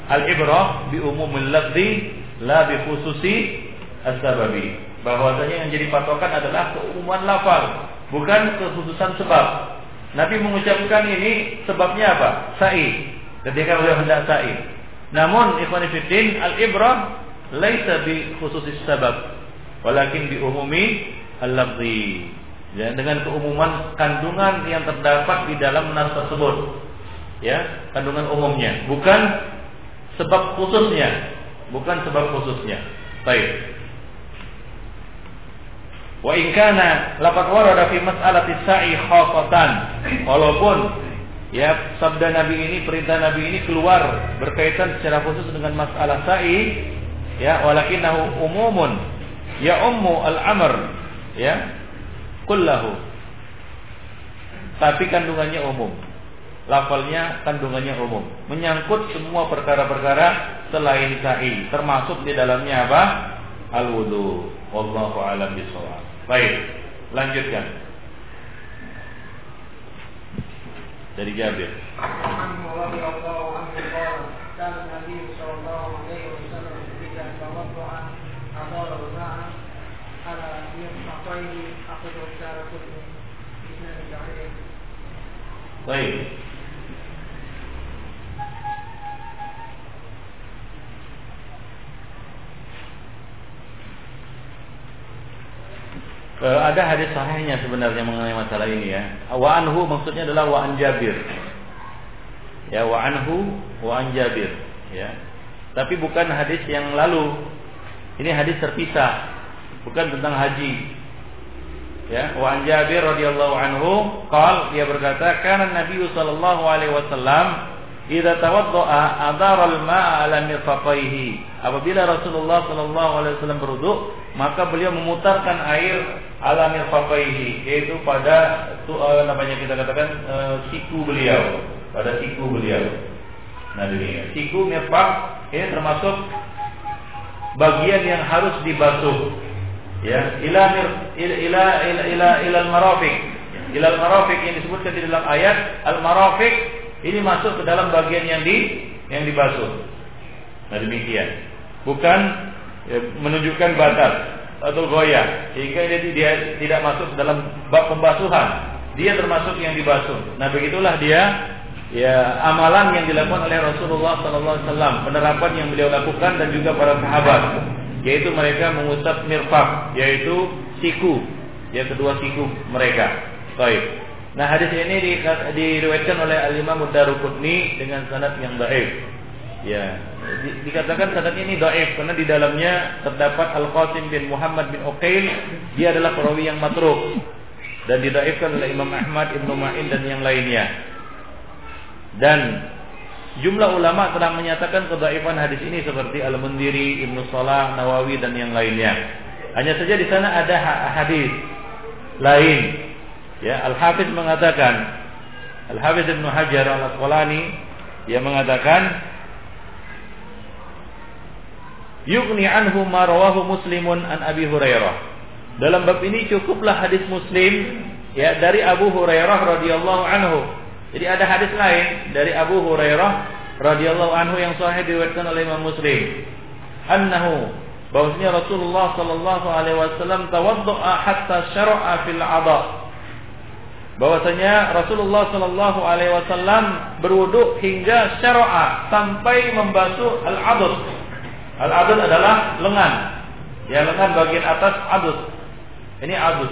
al-ibrah bi umumil lafzi la bi khususi as-sababi. Bahwasanya yang jadi patokan adalah keumuman lafal, bukan kekhususan sebab. Nabi mengucapkan ini sebabnya apa? Sa'i. Ketika beliau hendak sa'i. Namun ikhwan al-ibrah laisa bi khususis sabab walakin bi umumi al-lafzi ya dengan keumuman kandungan yang terdapat di dalam nas tersebut. Ya kandungan umumnya. Bukan sebab khususnya. Bukan sebab khususnya. Baik. Wa in kana laqad warada fi mas'alati sa'i walaupun ya sabda Nabi ini perintah Nabi ini keluar berkaitan secara khusus dengan masalah sa'i ya walakinahu umumun. Ya ummu al-amr. Ya kullahu. Tapi kandungannya umum. Lafalnya kandungannya umum, menyangkut semua perkara-perkara selain sa'i, termasuk di dalamnya apa? Al wudu. Wallahu alam bisawab. Baik, lanjutkan. dari Jabir. Thank you. Baik. Eh, ada hadis sahihnya sebenarnya mengenai masalah ini ya. Wa anhu maksudnya adalah wa an Jabir. Ya wa anhu wa an Jabir ya. Tapi bukan hadis yang lalu. Ini hadis terpisah. Bukan tentang haji. Ya, wa an Jabir radhiyallahu anhu qal dia berkata, "Kana Nabi sallallahu alaihi wasallam idza tawaddaa adara al-ma'a ala mirfaqaihi." Apabila Rasulullah sallallahu alaihi wasallam berwudu, maka beliau memutarkan air ala mirfaqaihi, yaitu pada itu uh, namanya kita katakan uh, siku beliau, pada siku beliau. Nah, ini siku mirfaq ini termasuk bagian yang harus dibasuh ya ila ila ila ila ila, al marafiq ila al marafiq yang disebutkan di dalam ayat al marafiq ini masuk ke dalam bagian yang di yang dibasuh. Nah demikian. Bukan ya, menunjukkan batas atau goyah sehingga dia, dia tidak masuk ke dalam bab pembasuhan. Dia termasuk yang dibasuh. Nah begitulah dia ya amalan yang dilakukan oleh Rasulullah SAW penerapan yang beliau lakukan dan juga para sahabat yaitu mereka mengusap mirfak yaitu siku. Ya kedua siku mereka. Baik. Nah hadis ini di, diriwayatkan oleh al Imam Daruqutni dengan sanad yang baik ya. Di, dikatakan sanad ini dhaif karena di dalamnya terdapat Al Qasim bin Muhammad bin Uqail. Dia adalah perawi yang matruk dan didaifkan oleh Imam Ahmad Ibnu Ma'in dan yang lainnya. Dan Jumlah ulama telah menyatakan kedaifan hadis ini seperti Al-Mundiri, Ibnu Salah, Nawawi dan yang lainnya. Hanya saja di sana ada hadis lain. Ya, Al-Hafiz mengatakan Al-Hafiz Ibnu Hajar Al-Asqalani yang mengatakan Yugni anhu ma rawahu Muslimun an Abi Hurairah. Dalam bab ini cukuplah hadis Muslim ya dari Abu Hurairah radhiyallahu anhu jadi ada hadis lain dari Abu Hurairah radhiyallahu anhu yang sahih diriwayatkan oleh Imam Muslim. Annahu bahwasanya Rasulullah sallallahu alaihi wasallam tawaddaa hatta syara'a fil 'adha. Bahwasanya Rasulullah sallallahu alaihi wasallam berwudu hingga syara'a sampai membasuh al-'adud. Al-'adud adalah lengan. Ya, lengan bagian atas adud. Ini adud.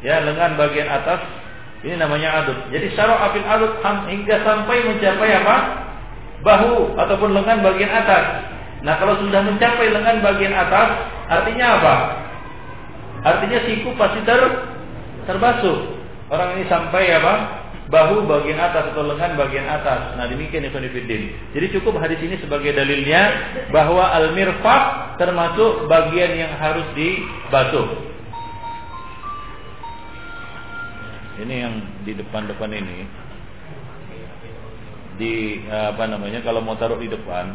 Ya, lengan bagian atas ini namanya adud. Jadi syara' afil adud hingga sampai mencapai apa? Bahu ataupun lengan bagian atas. Nah kalau sudah mencapai lengan bagian atas, artinya apa? Artinya siku pasti ter terbasuh. Orang ini sampai apa? Bahu bagian atas atau lengan bagian atas. Nah demikian Ikhwanifiddin. Jadi cukup hadis ini sebagai dalilnya bahwa al-mirfaq termasuk bagian yang harus dibasuh. Ini yang di depan-depan ini. Di apa namanya kalau mau taruh di depan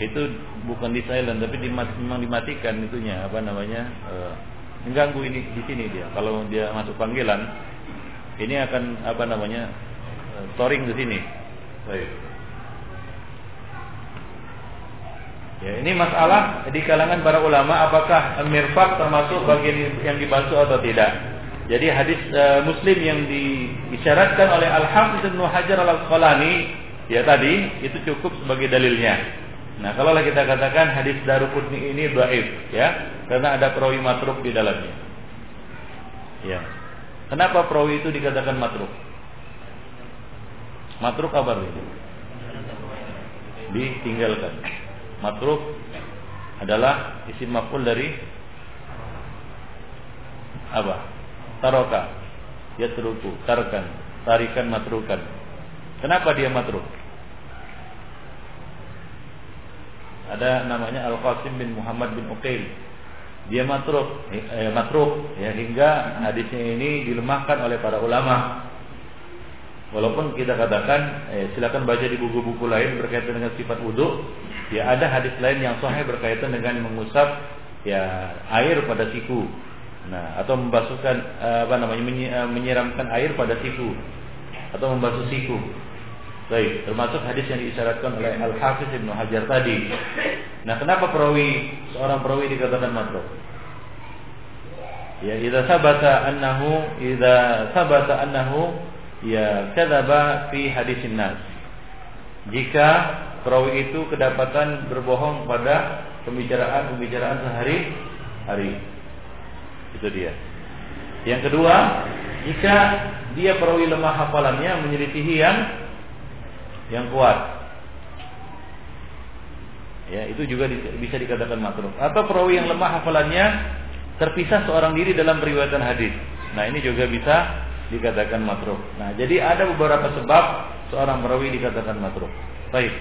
itu bukan di silent tapi dimat, memang dimatikan itunya apa namanya uh, mengganggu ini di sini dia. Kalau dia masuk panggilan ini akan apa namanya uh, storing di sini. Baik. Ya ini masalah di kalangan para ulama apakah mirfak termasuk bagian yang dibasuh atau tidak jadi hadis uh, Muslim yang diisyaratkan oleh Al-Hafiz Ibnu Hajar Al-Asqalani ya tadi itu cukup sebagai dalilnya. Nah, kalau kita katakan hadis Daruqutni ini dhaif ya, karena ada perawi matruk di dalamnya. Ya. Kenapa perawi itu dikatakan matruk? Matruk apa itu? Ditinggalkan. Matruk adalah isim maf'ul dari apa? Taroka. Yatruku tarkan tarikan matrukan. Kenapa dia matruk? Ada namanya Al Qasim bin Muhammad bin Uqail dia matruk eh, matruk ya hingga hadisnya ini dilemahkan oleh para ulama. Walaupun kita katakan eh, silakan baca di buku-buku lain berkaitan dengan sifat wudhu ya ada hadis lain yang sahih berkaitan dengan mengusap ya air pada siku Nah, atau membasuhkan eh, apa namanya eh, menyiramkan air pada siku atau membasuh siku. Baik, termasuk hadis yang diisyaratkan oleh Al Hafiz Ibnu Hajar tadi. Nah, kenapa perawi seorang perawi dikatakan matruk? Ya, idza sabata annahu idza sabata annahu ya kadzaba fi hadisin nas. Jika perawi itu kedapatan berbohong pada pembicaraan-pembicaraan sehari hari Itu dia. Yang kedua, jika dia perawi lemah hafalannya menyelisihi yang yang kuat. Ya, itu juga bisa dikatakan matruk. Atau perawi yang lemah hafalannya terpisah seorang diri dalam periwayatan hadis. Nah, ini juga bisa dikatakan matruk. Nah, jadi ada beberapa sebab seorang perawi dikatakan matruk. Baik.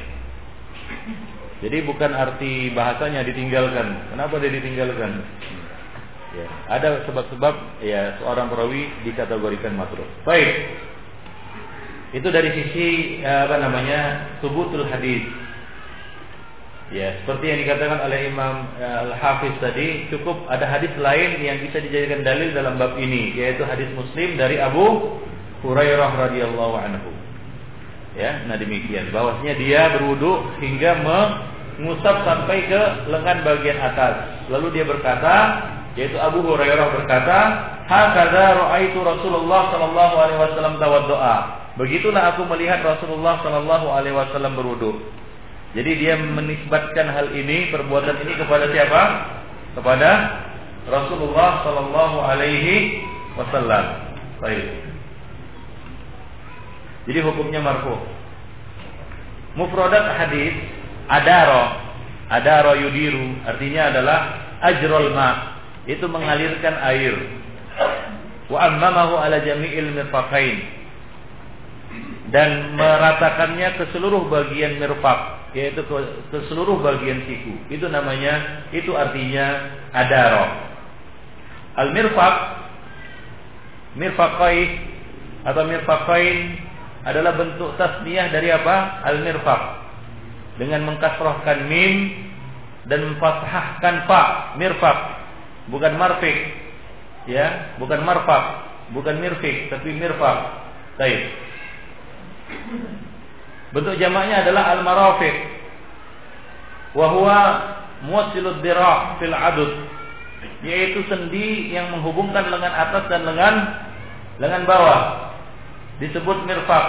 Jadi bukan arti bahasanya ditinggalkan. Kenapa dia ditinggalkan? Ya, ada sebab-sebab ya seorang perawi dikategorikan matruk. Baik. Itu dari sisi ya, apa namanya? subutul hadis. Ya, seperti yang dikatakan oleh Imam ya, Al-Hafiz tadi, cukup ada hadis lain yang bisa dijadikan dalil dalam bab ini, yaitu hadis Muslim dari Abu Hurairah radhiyallahu anhu. Ya, nah demikian. Bahwasanya dia berwudu hingga mengusap sampai ke lengan bagian atas. Lalu dia berkata, yaitu Abu Hurairah berkata, "Hakadza ra'aitu Rasulullah sallallahu alaihi wasallam tawaddoa." Begitulah aku melihat Rasulullah sallallahu alaihi wasallam berwudu. Jadi dia menisbatkan hal ini, perbuatan ini kepada siapa? Kepada Rasulullah sallallahu alaihi wasallam. Baik. Jadi hukumnya marfu. Mufradat hadis adaro adaro yudiru artinya adalah ajrul ma itu mengalirkan air wa ammamahu ala jami'il mirfaqain dan meratakannya ke seluruh bagian mirfaq yaitu ke, ke seluruh bagian siku itu namanya itu artinya adaro al mirfaq mirfaqain atau mirfaqain adalah bentuk tasniyah dari apa? Al-mirfaq. Dengan mengkasrahkan mim dan memfathahkan fa, mirfaq. Bukan marfiq. Ya, bukan marfaq, bukan mirfiq, tapi mirfaq. Baik. Bentuk jamaknya adalah al-marafiq. Wa huwa muwassilud dirah fil adud yaitu sendi yang menghubungkan lengan atas dan lengan lengan bawah disebut mirfak.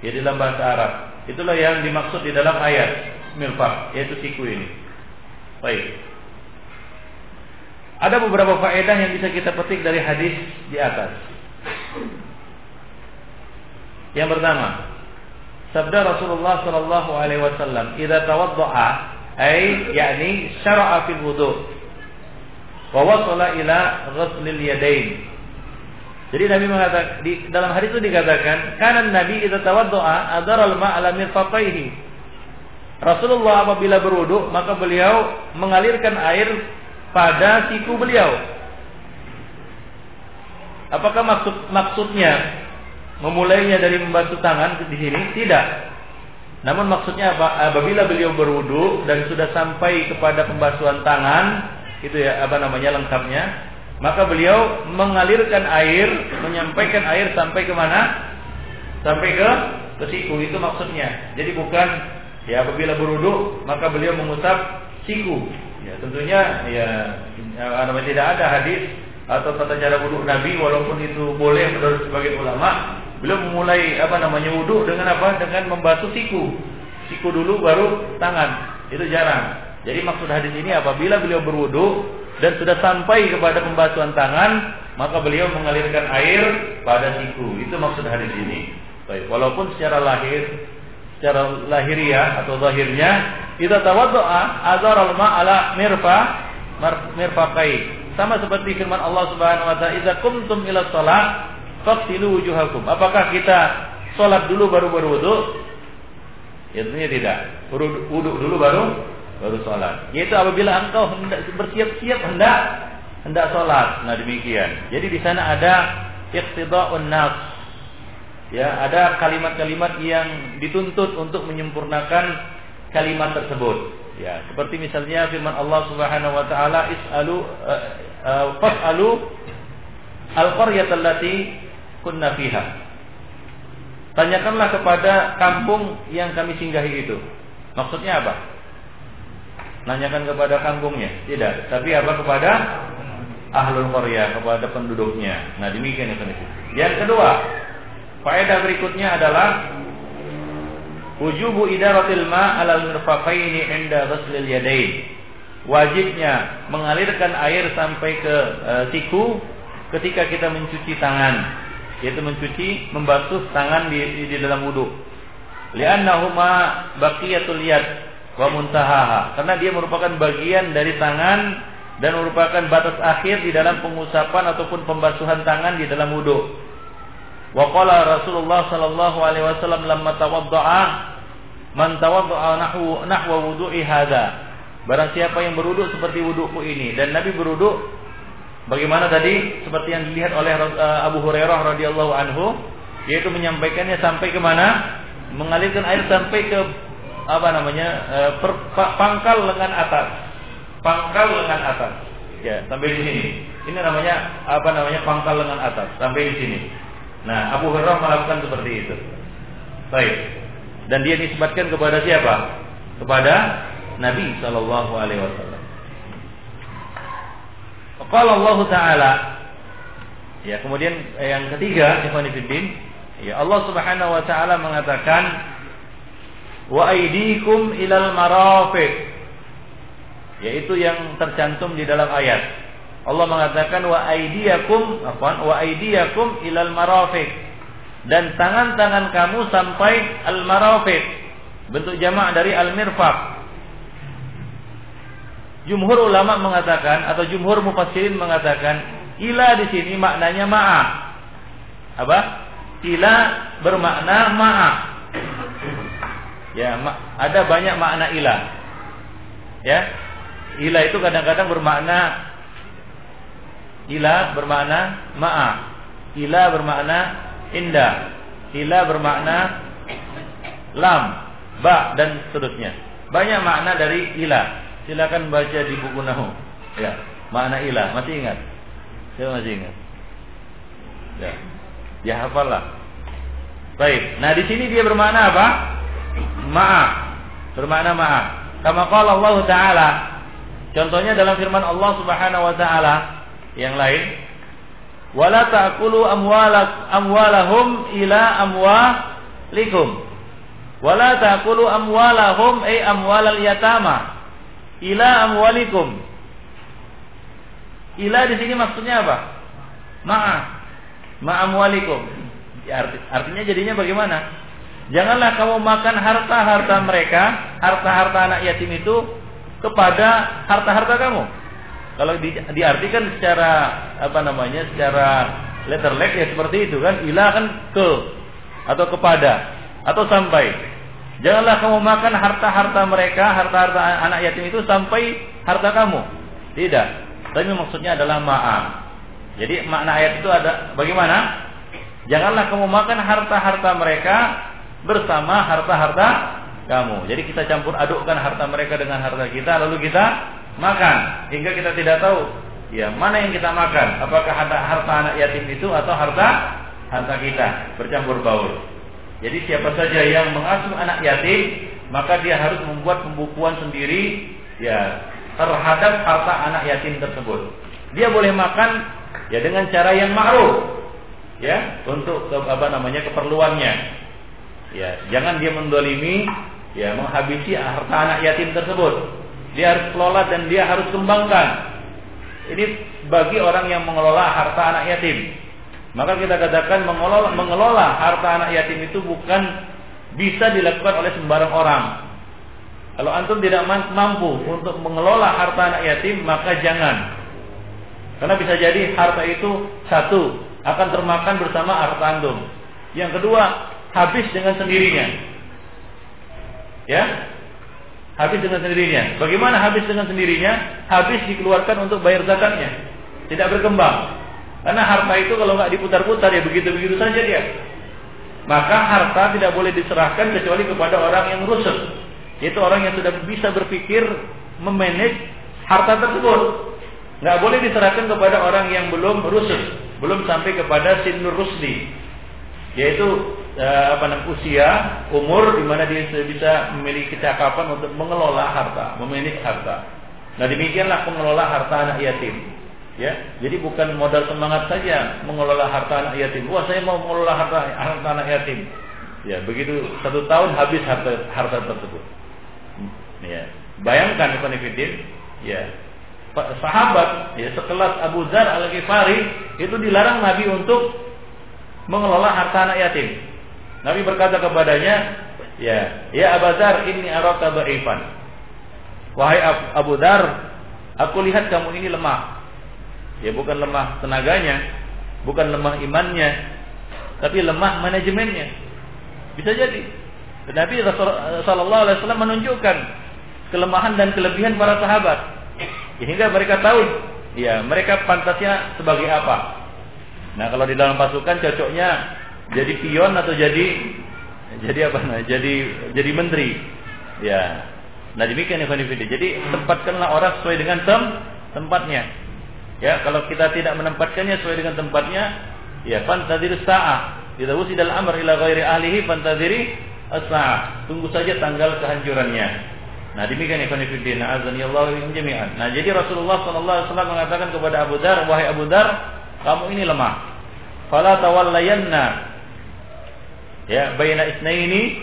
Ya dalam bahasa Arab. Itulah yang dimaksud di dalam ayat mirfak, yaitu siku ini. Baik. Ada beberapa faedah yang bisa kita petik dari hadis di atas. Yang pertama, sabda Rasulullah sallallahu alaihi wasallam, "Idza tawaddaa ay yakni syara'a fil wudu wa wasala ila ghuslil yadain jadi Nabi mengatakan di dalam hadis itu dikatakan, kanan Nabi itu tawaddoa adaral ma'ala mirfaqaihi. Rasulullah apabila berwudu maka beliau mengalirkan air pada siku beliau. Apakah maksud maksudnya memulainya dari membasuh tangan di sini? Tidak. Namun maksudnya apa? Apabila beliau berwudu dan sudah sampai kepada pembasuhan tangan, itu ya apa namanya lengkapnya, maka beliau mengalirkan air, menyampaikan air sampai ke mana? Sampai ke ke siku itu maksudnya. Jadi bukan ya apabila berwudu maka beliau mengusap siku. Ya tentunya ya, ya namanya tidak ada hadis atau tata cara wudhu Nabi walaupun itu boleh menurut sebagian ulama beliau memulai apa namanya wudhu dengan apa dengan membasuh siku siku dulu baru tangan itu jarang jadi maksud hadis ini apabila beliau berwudhu dan sudah sampai kepada pembasuhan tangan, maka beliau mengalirkan air pada siku. Itu maksud hadis ini. Baik, walaupun secara lahir, secara lahiriah atau zahirnya, kita tawaddoa azar al ala mirfa mirfaqai. Sama seperti firman Allah Subhanahu wa taala, "Idza kumtum ila shalah faghsilu wujuhakum." Apakah kita sholat dulu baru berwudu? Ya tentunya tidak. Wudu dulu baru baru sholat. Yaitu apabila engkau hendak bersiap-siap hendak hendak sholat. Nah demikian. Jadi di sana ada iqtida'un nas. Ya, ada kalimat-kalimat yang dituntut untuk menyempurnakan kalimat tersebut. Ya, seperti misalnya firman Allah Subhanahu wa taala is'alu uh, uh, fas'alu al-qaryata allati kunna fiha. Tanyakanlah kepada kampung yang kami singgahi itu. Maksudnya apa? Nanyakan kepada kampungnya, tidak. Tapi apa kepada ahlul Korea, kepada penduduknya. Nah demikian itu. Yang kedua, faedah berikutnya adalah wujubu idaratil ma alal mirfaqaini inda ghuslil yadain. wajibnya mengalirkan air sampai ke e, siku ketika kita mencuci tangan, yaitu mencuci membasuh tangan di, di dalam wudhu. Liannahuma baqiyatul yad wa muntahaha. Karena dia merupakan bagian dari tangan dan merupakan batas akhir di dalam pengusapan ataupun pembasuhan tangan di dalam wudhu. Wa qala Rasulullah sallallahu alaihi wasallam lamma tawadda'a man tawadda'a nahwu nahwa wudu'i hadza Barang siapa yang beruduk seperti wudukku ini dan Nabi beruduk bagaimana tadi seperti yang dilihat oleh uh, Abu Hurairah radhiyallahu anhu yaitu menyampaikannya sampai ke mana? Mengalirkan air sampai ke apa namanya? Uh, per, pangkal lengan atas. Pangkal lengan atas. Ya, sampai di sini. Ini namanya apa namanya? pangkal lengan atas sampai di sini. Nah, Abu Hurairah melakukan seperti itu. Baik. Dan dia disebutkan kepada siapa? Kepada Nabi Shallallahu Alaihi Wasallam. Kalau Allah Taala ya kemudian yang ketiga Ikhwanifiddin ya Allah Subhanahu Wa Taala mengatakan wa aidikum ilal marafiq yaitu yang tercantum di dalam ayat Allah mengatakan wa aidiyakum apa wa aidiyakum ilal marafiq dan tangan-tangan kamu sampai al marafiq bentuk jamak dari al mirfaq Jumhur ulama mengatakan atau jumhur mufassirin mengatakan ila di sini maknanya ma'a. Apa? Ila bermakna ma'a. Ya, ada banyak makna ila. Ya. Ila itu kadang-kadang bermakna ila bermakna ma'a. Ila bermakna indah. Ila bermakna lam, ba dan seterusnya. Banyak makna dari ila. Silakan baca di buku Nahu. Ya, makna ilah masih ingat? Saya masih ingat. Ya. Ya hafallah. Baik. Nah, di sini dia bermakna apa? Maaf. Bermakna maaf. Kama qala Allah taala. Contohnya dalam firman Allah Subhanahu wa taala yang lain, "Wala ta'kulu amwalahum ila amwalikum." Wala ta'kulu amwalahum ay amwalal yatama ila amwalikum. Ila di sini maksudnya apa? Ma'a. Ma'amwalikum. Arti, artinya jadinya bagaimana? Janganlah kamu makan harta-harta mereka, harta-harta anak yatim itu kepada harta-harta kamu. Kalau di, diartikan secara apa namanya? secara letter leg ya seperti itu kan. Ila kan ke atau kepada atau sampai. Janganlah kamu makan harta-harta mereka, harta-harta anak yatim itu sampai harta kamu. Tidak. Tapi maksudnya adalah maaf. Jadi makna ayat itu ada bagaimana? Janganlah kamu makan harta-harta mereka bersama harta-harta kamu. Jadi kita campur adukkan harta mereka dengan harta kita lalu kita makan hingga kita tidak tahu ya mana yang kita makan. Apakah harta, harta anak yatim itu atau harta harta kita bercampur baur. Jadi siapa saja yang mengasuh anak yatim, maka dia harus membuat pembukuan sendiri ya terhadap harta anak yatim tersebut. Dia boleh makan ya dengan cara yang ma'ruf ya untuk apa namanya keperluannya. Ya, jangan dia mendolimi ya menghabisi harta anak yatim tersebut. Dia harus kelola dan dia harus kembangkan. Ini bagi orang yang mengelola harta anak yatim. Maka kita katakan mengelola, mengelola harta anak yatim itu bukan bisa dilakukan oleh sembarang orang. Kalau antum tidak mampu untuk mengelola harta anak yatim, maka jangan. Karena bisa jadi harta itu satu akan termakan bersama harta antum. Yang kedua, habis dengan sendirinya. Ya, habis dengan sendirinya. Bagaimana habis dengan sendirinya? Habis dikeluarkan untuk bayar zakatnya. Tidak berkembang. Karena harta itu kalau nggak diputar-putar ya begitu-begitu saja dia. Maka harta tidak boleh diserahkan kecuali kepada orang yang rusak. Yaitu orang yang sudah bisa berpikir memanage harta tersebut. Nggak boleh diserahkan kepada orang yang belum rusak, belum sampai kepada sinur rusdi. Yaitu apa namanya usia, umur di mana dia bisa memiliki kecakapan untuk mengelola harta, memanage harta. Nah demikianlah pengelola harta anak yatim. Ya, jadi bukan modal semangat saja mengelola harta anak yatim. Wah, saya mau mengelola harta, harta anak yatim. Ya, begitu satu tahun habis harta harta tersebut. Ya, bayangkan Ibn Ya. Sahabat ya sekelas Abu Dzar Al-Ghifari itu dilarang Nabi untuk mengelola harta anak yatim. Nabi berkata kepadanya, ya, ya Abu Dzar, ini araka dhaifan. Wahai Abu Dzar, aku lihat kamu ini lemah. Ya bukan lemah tenaganya, bukan lemah imannya, tapi lemah manajemennya. Bisa jadi. Nabi Alaihi Wasallam menunjukkan kelemahan dan kelebihan para sahabat. Hingga mereka tahu, ya mereka pantasnya sebagai apa. Nah kalau di dalam pasukan cocoknya jadi pion atau jadi jadi apa nah jadi jadi menteri. Ya. Nah demikian Ibn Jadi tempatkanlah orang sesuai dengan tem tempatnya. Ya kalau kita tidak menempatkannya sesuai dengan tempatnya, ya pantadir sa'ah. Tidak usah dalam amr ila ghairi ahlihi pantadiri as-sa'ah. Tunggu saja tanggal kehancurannya. Nah demikian ikhwan fillah azani Allah jami'an. Nah jadi Rasulullah wasallam mengatakan kepada Abu Dar, wahai Abu Dar, kamu ini lemah. Fala tawallayanna ya baina isnaini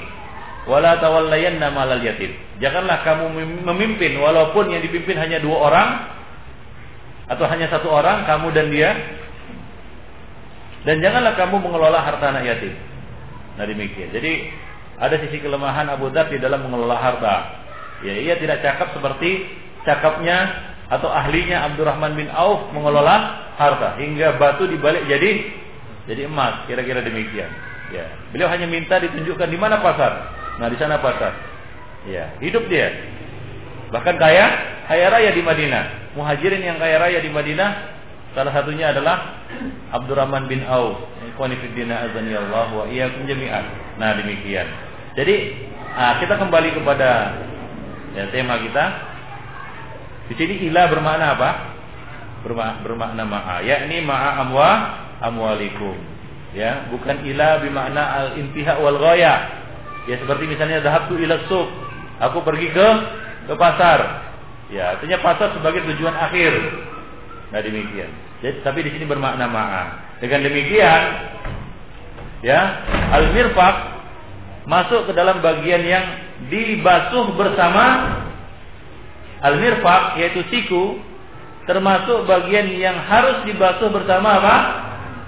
wala tawallayanna malal yatim. Janganlah kamu memimpin walaupun yang dipimpin hanya dua orang atau hanya satu orang, kamu dan dia. Dan janganlah kamu mengelola harta anak yatim. Nah demikian. Jadi ada sisi kelemahan Abu Dar di dalam mengelola harta. Ya, ia tidak cakap seperti cakapnya atau ahlinya Abdurrahman bin Auf mengelola harta hingga batu dibalik jadi jadi emas, kira-kira demikian. Ya, beliau hanya minta ditunjukkan di mana pasar. Nah, di sana pasar. Ya, hidup dia. Bahkan kaya, kaya raya di Madinah. Muhajirin yang kaya raya di Madinah salah satunya adalah Abdurrahman bin Auf. Ikhwani fillah azani Allah wa iyyakum jami'an. Nah, demikian. Jadi, ah, kita kembali kepada Ya, tema kita di sini ila bermakna apa? Bermakna, bermakna ma'a, yakni ma'a amwa amwalikum. Ya, bukan ila bermakna al-intiha wal ghaya. Ya, seperti misalnya dhahabtu ila suq. Aku pergi ke ke pasar. Ya, artinya pasar sebagai tujuan akhir. Nah, demikian. Jadi, tapi di sini bermakna ma'a. Dengan demikian, ya, al-mirfaq masuk ke dalam bagian yang dibasuh bersama al-mirfaq yaitu siku termasuk bagian yang harus dibasuh bersama apa?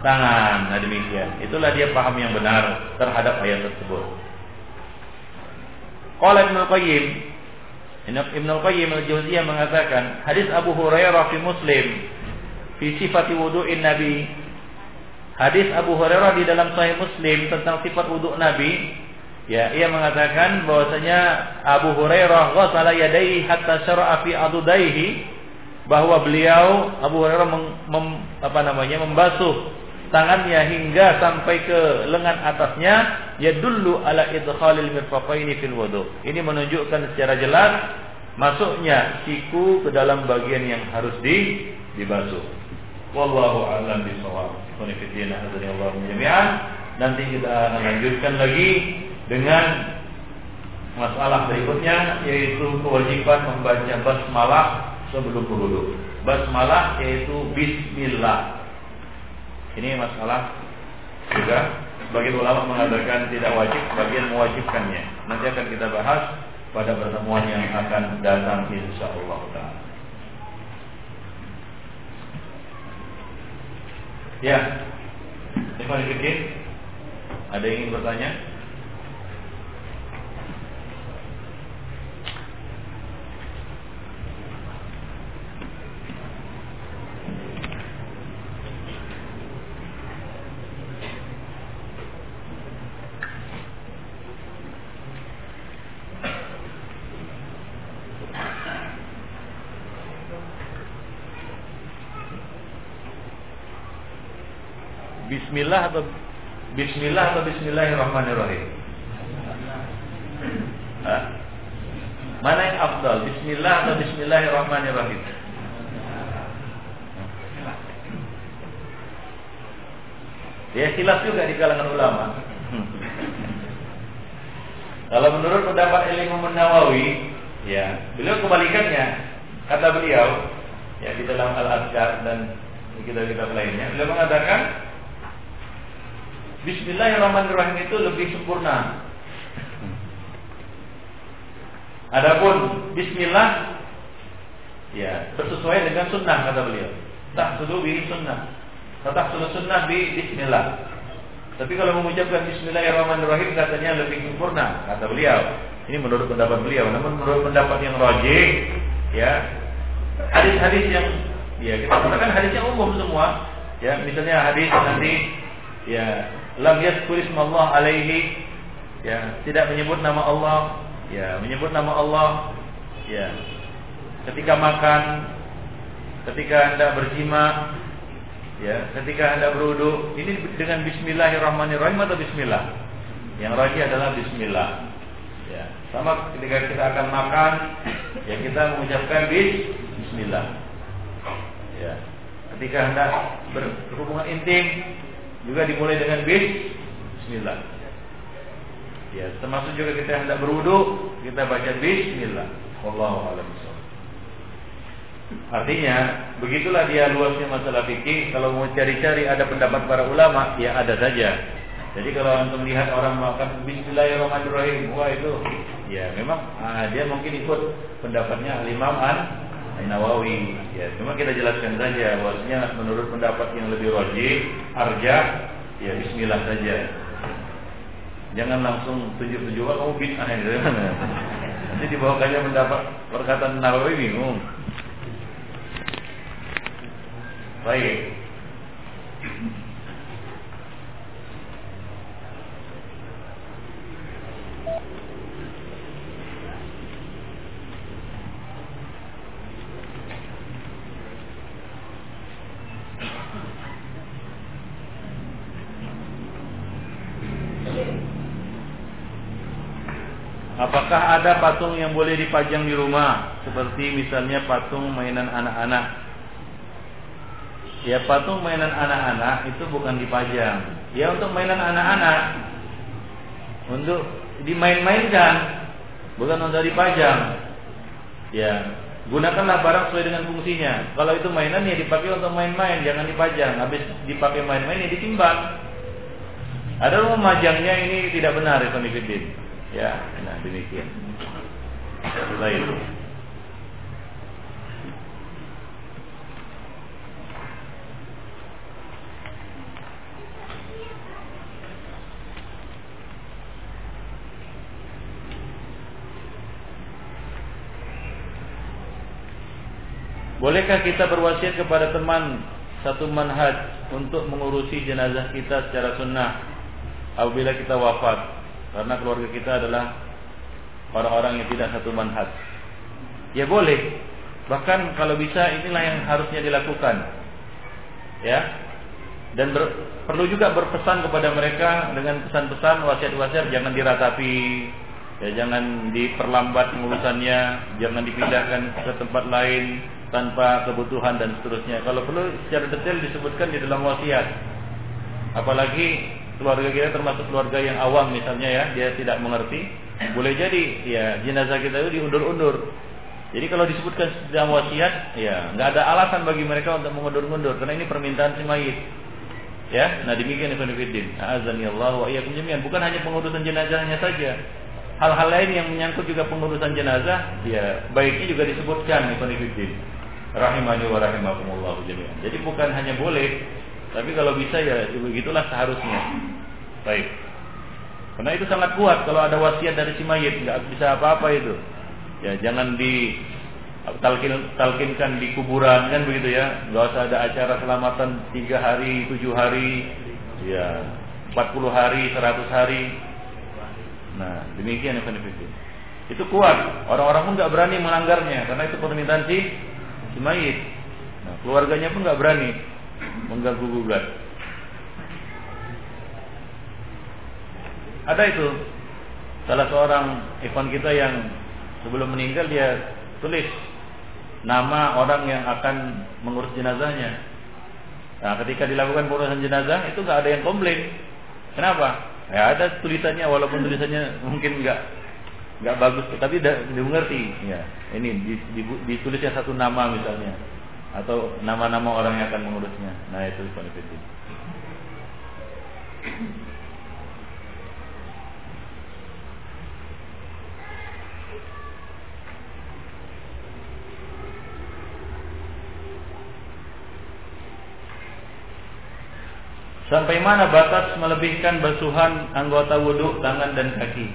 Tangan. Nah demikian. Itulah dia paham yang benar terhadap ayat tersebut. Qala Ibnu Qayyim Ibnu Qayyim al-Jauziyah mengatakan hadis Abu Hurairah fi Muslim fi sifati wudu'in Nabi Hadis Abu Hurairah di dalam Sahih Muslim tentang sifat wudhu Nabi Ya, ia mengatakan bahwasanya Abu Hurairah ghassala yadayhi hatta syara'a fi adudaihi bahwa beliau Abu Hurairah mem, mem, apa namanya membasuh tangannya hingga sampai ke lengan atasnya ya dulu ala idkhalil mirfaqaini fil wudu. Ini menunjukkan secara jelas masuknya siku ke dalam bagian yang harus di dibasuh. Wallahu a'lam bishawab. Nanti kita akan lanjutkan lagi dengan masalah berikutnya yaitu kewajiban membaca basmalah sebelum berwudu. Basmalah yaitu bismillah. Ini masalah juga sebagian ulama mengatakan tidak wajib, bagian mewajibkannya. Nanti akan kita bahas pada pertemuan yang akan datang insya Allah Ya, Ikhwan ada yang ingin bertanya? Bismillah atau Bismillah atau Bismillahirrahmanirrahim? Hah? Mana yang afdal? Bismillah atau Bismillahirrahmanirrahim? Ya silap juga di kalangan ulama. Kalau menurut pendapat Imam Nawawi, ya beliau kebalikannya. Kata beliau, ya di dalam Al-Azkar dan kitab-kitab lainnya, beliau mengatakan Bismillahirrahmanirrahim itu lebih sempurna. Adapun Bismillah Ya, bersesuaian dengan sunnah kata beliau. Tak sudu bi sunnah. Tak sudu sunnah bi Bismillah. Tapi kalau mengucapkan Bismillahirrahmanirrahim katanya lebih sempurna kata beliau. Ini menurut pendapat beliau. Namun menurut pendapat yang rajih, ya hadis-hadis yang ya kita katakan hadisnya umum semua. Ya, misalnya hadis nanti ya lam yadhkur Allah alaihi ya tidak menyebut nama Allah ya menyebut nama Allah ya ketika makan, ketika Anda berjima, ya, ketika Anda berwudu, ini dengan bismillahirrahmanirrahim atau bismillah? Yang rajin adalah bismillah. Ya, sama ketika kita akan makan, ya kita mengucapkan bis, bismillah. Ya. Ketika Anda berhubungan intim juga dimulai dengan bis, bismillah. Ya, termasuk juga kita hendak berwudu, kita baca bismillah. Wallahu a'lam Artinya, begitulah dia luasnya masalah fikih. Kalau mau cari-cari ada pendapat para ulama, ya ada saja. Jadi kalau antum melihat orang melakukan Bismillahirrahmanirrahim, wah itu, ya memang ah, dia mungkin ikut pendapatnya Imam An Nawawi. Ya, cuma kita jelaskan saja, bahwasanya menurut pendapat yang lebih rajih, arja, ya Bismillah saja. Jangan langsung tujuh-tujuh, kamu bid'ah ya. Nanti dibawakannya pendapat perkataan Nawawi bingung. Baik. Apakah ada patung yang boleh dipajang di rumah seperti misalnya patung mainan anak-anak Ya patung mainan anak-anak itu bukan dipajang. Ya untuk mainan anak-anak untuk dimain-mainkan, bukan untuk dipajang. Ya, gunakanlah barang sesuai dengan fungsinya. Kalau itu mainan ya dipakai untuk main-main, jangan dipajang. Habis dipakai main-main ya ditimbang. Ada memajangnya ini tidak benar, Ibn Ya, nah demikian. Baik. Bolehkah kita berwasiat kepada teman satu manhaj untuk mengurusi jenazah kita secara sunnah apabila kita wafat karena keluarga kita adalah orang-orang yang tidak satu manhaj. Ya boleh. Bahkan kalau bisa inilah yang harusnya dilakukan. Ya. Dan ber, perlu juga berpesan kepada mereka dengan pesan-pesan wasiat-wasiat jangan diratapi, ya jangan diperlambat pengurusannya, jangan dipindahkan ke tempat lain, tanpa kebutuhan dan seterusnya. Kalau perlu secara detail disebutkan di dalam wasiat. Apalagi keluarga kita termasuk keluarga yang awam misalnya ya, dia tidak mengerti, boleh jadi ya jenazah kita itu diundur-undur. Jadi kalau disebutkan dalam wasiat, ya nggak ada alasan bagi mereka untuk mengundur-undur karena ini permintaan si mayit. Ya, nah demikian Ibnu Fiddin. Allah wa iyyakum jami'an. Bukan hanya pengurusan jenazahnya saja, hal-hal lain yang menyangkut juga pengurusan jenazah, ya baiknya juga disebutkan Ibnu Fiddin rahimani wa rahimakumullah jami'an. Jadi bukan hanya boleh, tapi kalau bisa ya begitulah seharusnya. Baik. Karena itu sangat kuat kalau ada wasiat dari si mayit, nggak bisa apa-apa itu. Ya jangan di talkin talkinkan di kuburan kan begitu ya. Nggak usah ada acara selamatan tiga hari, tujuh hari, ya 40 hari, 100 hari. Nah demikian yang Itu kuat. Orang-orang pun nggak berani melanggarnya karena itu permintaan si si mayit. Nah, keluarganya pun nggak berani mengganggu gugat. Ada itu salah seorang ikhwan kita yang sebelum meninggal dia tulis nama orang yang akan mengurus jenazahnya. Nah, ketika dilakukan pengurusan jenazah itu nggak ada yang komplain. Kenapa? Ya ada tulisannya walaupun tulisannya mungkin nggak nggak bagus tapi dimengerti ya ini ditulisnya satu nama misalnya atau nama-nama orang yang akan mengurusnya nah itu konfirmasi Sampai mana batas melebihkan basuhan anggota wudhu, tangan dan kaki?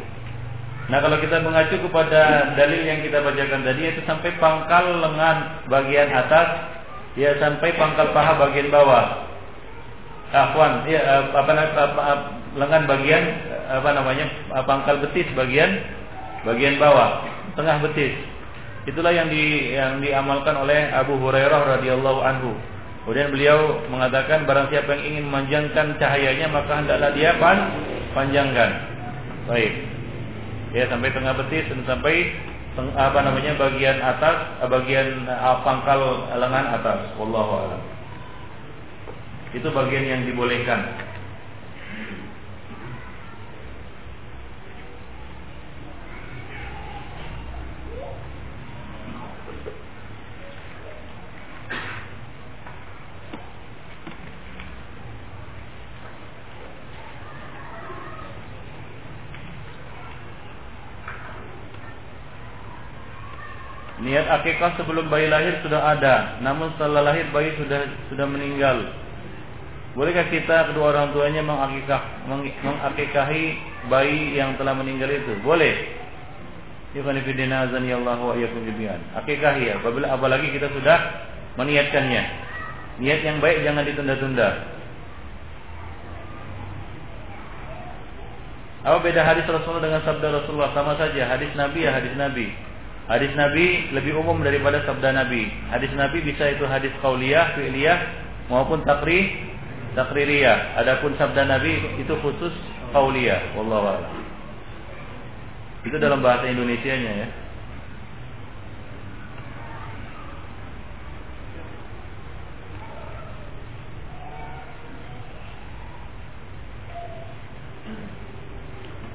Nah kalau kita mengacu kepada dalil yang kita bacakan tadi itu sampai pangkal lengan bagian atas, ya sampai pangkal paha bagian bawah. Afwan, ya apa, apa, apa lengan bagian apa namanya pangkal betis bagian bagian bawah, tengah betis. Itulah yang di yang diamalkan oleh Abu Hurairah radhiyallahu anhu. Kemudian beliau mengatakan barang siapa yang ingin memanjangkan cahayanya maka hendaklah dia pan panjangkan. Baik. Ya sampai tengah betis dan sampai apa namanya bagian atas bagian uh, pangkal lengan atas. Wallahu a'lam. Itu bagian yang dibolehkan. Niat akikah sebelum bayi lahir sudah ada, namun setelah lahir bayi sudah sudah meninggal. Bolehkah kita kedua orang tuanya mengakikah mengakikahi bayi yang telah meninggal itu? Boleh. Ikhwan Allah wa iyyakum jami'an. Akikahi ya, apabila apalagi kita sudah meniatkannya. Niat yang baik jangan ditunda-tunda. Apa beda hadis Rasulullah dengan sabda Rasulullah? Sama saja, hadis Nabi ya hadis Nabi. Hadis Nabi lebih umum daripada sabda Nabi. Hadis Nabi bisa itu hadis qauliyah, fi'liyah maupun takrir, takririyah. Adapun sabda Nabi itu khusus qauliyah, wallahu a'lam. Itu dalam bahasa Indonesianya ya.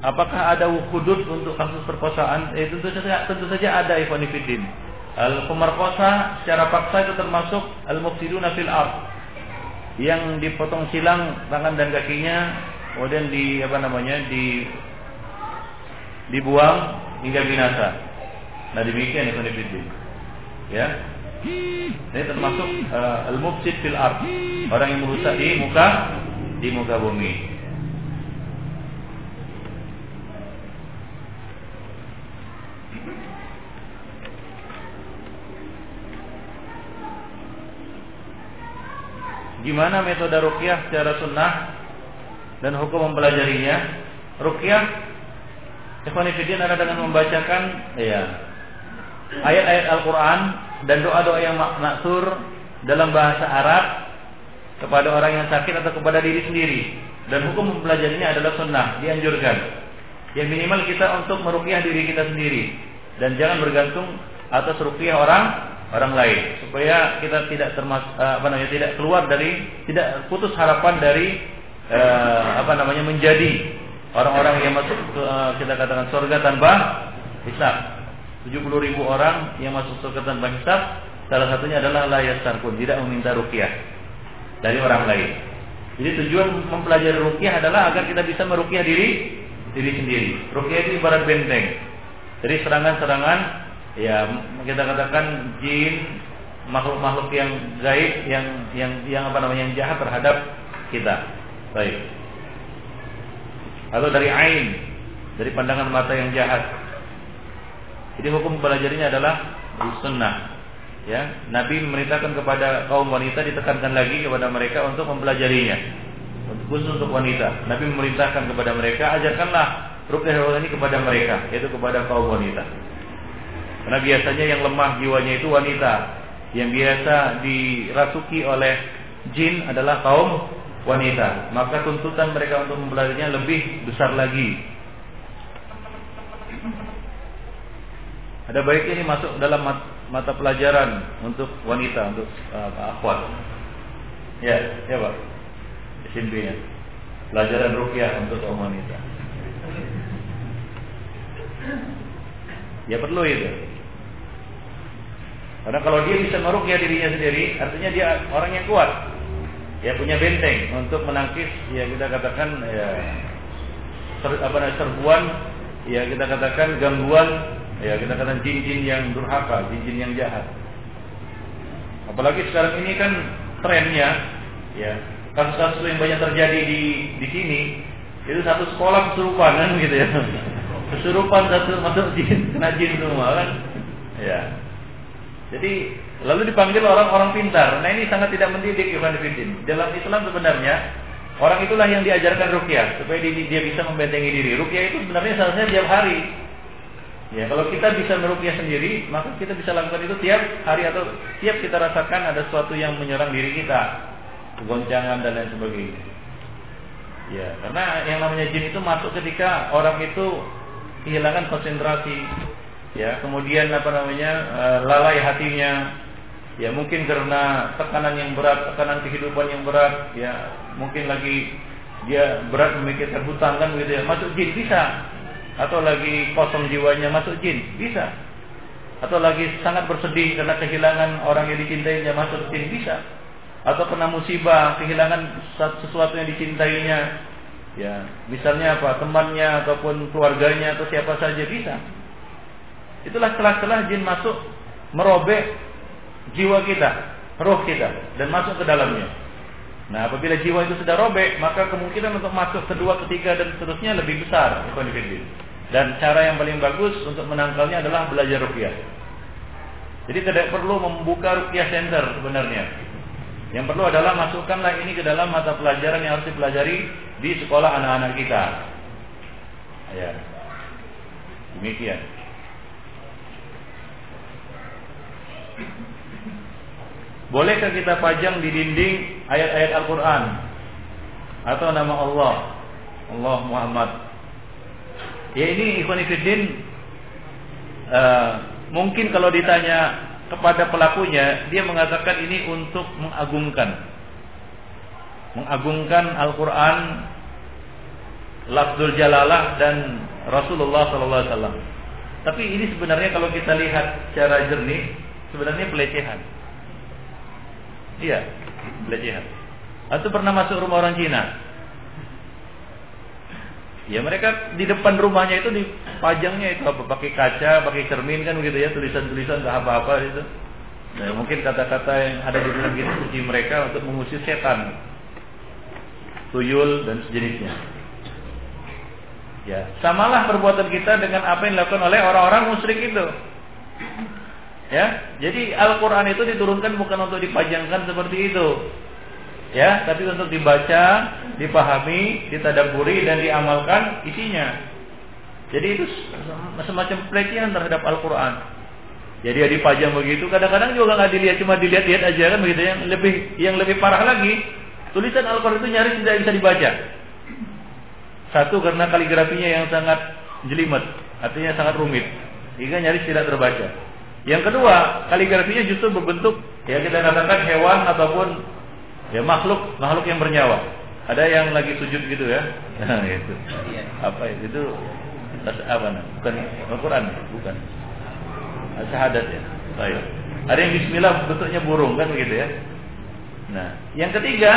Apakah ada hudud untuk kasus perkosaan? Eh, tentu saja, tentu saja ada Ikhwanifidin. Al pemerkosa secara paksa itu termasuk al mufsiduna fil ard. Yang dipotong silang tangan dan kakinya, kemudian di apa namanya? di dibuang hingga binasa. Nah demikian Ikhwanifidin. Ya. Ini termasuk uh, al mufsid fil ard. Orang yang merusak di muka di muka bumi. Gimana metode rukyah secara sunnah dan hukum mempelajarinya? Rukyah Ikhwanifidin adalah dengan membacakan ya, ayat-ayat Al-Quran dan doa-doa yang maksur dalam bahasa Arab kepada orang yang sakit atau kepada diri sendiri. Dan hukum mempelajarinya adalah sunnah, dianjurkan. Yang minimal kita untuk merukyah diri kita sendiri dan jangan bergantung atas rukyah orang orang lain. Supaya kita tidak termas eh, apa namanya tidak keluar dari tidak putus harapan dari uh, apa namanya menjadi orang-orang yang masuk ke, uh, kita katakan surga tanpa hisab. 70 ribu orang yang masuk surga tanpa hisab salah satunya adalah layar pun tidak meminta rukyah dari orang lain. Jadi tujuan mempelajari rukyah adalah agar kita bisa merukyah diri diri sendiri. Rukyah itu ibarat benteng. Dari serangan-serangan ya kita katakan jin makhluk-makhluk yang gaib yang yang yang apa namanya yang jahat terhadap kita. Baik. Atau dari ain, dari pandangan mata yang jahat. Jadi hukum belajarnya adalah sunnah. Ya, Nabi memerintahkan kepada kaum wanita ditekankan lagi kepada mereka untuk mempelajarinya. Khusus untuk wanita. Nabi memerintahkan kepada mereka ajarkanlah rukyah ini kepada mereka, yaitu kepada kaum wanita. Karena biasanya yang lemah jiwanya itu wanita. Yang biasa dirasuki oleh jin adalah kaum wanita. Maka tuntutan mereka untuk mempelajarinya lebih besar lagi. Ada baiknya ini masuk dalam mata pelajaran untuk wanita, untuk uh, akhwat. Ya, ya Pak. SMP-nya. Pelajaran rukyah untuk kaum wanita. Ya perlu itu. Karena kalau dia bisa merukyah dirinya sendiri, artinya dia orang yang kuat. Ya punya benteng untuk menangkis ya kita katakan ya ser, apa namanya serbuan, ya kita katakan gangguan, ya kita katakan jin-jin yang durhaka, jin-jin yang jahat. Apalagi sekarang ini kan trennya ya kasus-kasus yang banyak terjadi di di sini itu satu sekolah kesurupan kan gitu ya kesurupan satu masuk jin kena jin semua kan ya jadi lalu dipanggil orang-orang pintar. Nah ini sangat tidak mendidik Ivan Fidin dalam Islam sebenarnya orang itulah yang diajarkan rukyah supaya dia bisa membentengi diri. Rukyah itu sebenarnya seharusnya tiap hari. Ya, kalau kita bisa merukyah sendiri, maka kita bisa lakukan itu tiap hari atau tiap kita rasakan ada sesuatu yang menyerang diri kita, goncangan dan lain sebagainya. Ya, karena yang namanya jin itu masuk ketika orang itu kehilangan konsentrasi, ya, kemudian apa namanya eh, lalai hatinya, ya mungkin karena tekanan yang berat, tekanan kehidupan yang berat, ya mungkin lagi dia berat memikirkan hutang kan gitu ya, masuk jin bisa, atau lagi kosong jiwanya masuk jin bisa. Atau lagi sangat bersedih karena kehilangan orang yang dicintainya masuk jin bisa. Atau kena musibah kehilangan sesuatu yang dicintainya. Ya misalnya apa? Temannya ataupun keluarganya atau siapa saja bisa itulah celah-celah jin masuk merobek jiwa kita roh kita dan masuk ke dalamnya Nah, apabila jiwa itu sudah robek, maka kemungkinan untuk masuk kedua, ketiga, dan seterusnya lebih besar. Dan cara yang paling bagus untuk menangkalnya adalah belajar rukyah. Jadi tidak perlu membuka rukyah center sebenarnya. Yang perlu adalah masukkanlah ini ke dalam mata pelajaran yang harus dipelajari di sekolah anak-anak kita. Ya. Demikian. Bolehkah kita pajang di dinding ayat-ayat Al-Quran atau nama Allah, Allah Muhammad Ya ini Ikhwanifidin uh, eh, mungkin kalau ditanya kepada pelakunya, dia mengatakan ini untuk mengagungkan, mengagungkan Al-Quran, Lafzul Jalalah dan Rasulullah Sallallahu Alaihi Wasallam. Tapi ini sebenarnya kalau kita lihat secara jernih, sebenarnya pelecehan. Iya, pelecehan. Atau pernah masuk rumah orang Cina, Ya mereka di depan rumahnya itu dipajangnya itu apa pakai kaca, pakai cermin kan begitu ya tulisan-tulisan nggak apa-apa itu. Nah, mungkin kata-kata yang ada di dalam kitab suci mereka untuk mengusir setan, tuyul dan sejenisnya. Ya, samalah perbuatan kita dengan apa yang dilakukan oleh orang-orang musyrik itu. Ya, jadi Al-Quran itu diturunkan bukan untuk dipajangkan seperti itu, ya tapi untuk dibaca dipahami ditadaburi dan diamalkan isinya. Jadi itu semacam pelecehan terhadap Al-Quran. Jadi ya dipajang begitu kadang-kadang juga nggak dilihat cuma dilihat-lihat aja kan begitu. Yang lebih yang lebih parah lagi tulisan Al-Quran itu nyaris tidak bisa dibaca. Satu karena kaligrafinya yang sangat jelimet artinya sangat rumit sehingga nyaris tidak terbaca yang kedua kaligrafinya justru berbentuk ya kita katakan hewan ataupun Ya makhluk makhluk yang bernyawa. Ada yang lagi sujud gitu ya. Itu. Apa itu? Itu apa nah? Bukan Al-Qur'an, bukan. Syahadat ya. Baik. Ada yang bismillah bentuknya burung kan begitu ya. Nah, yang ketiga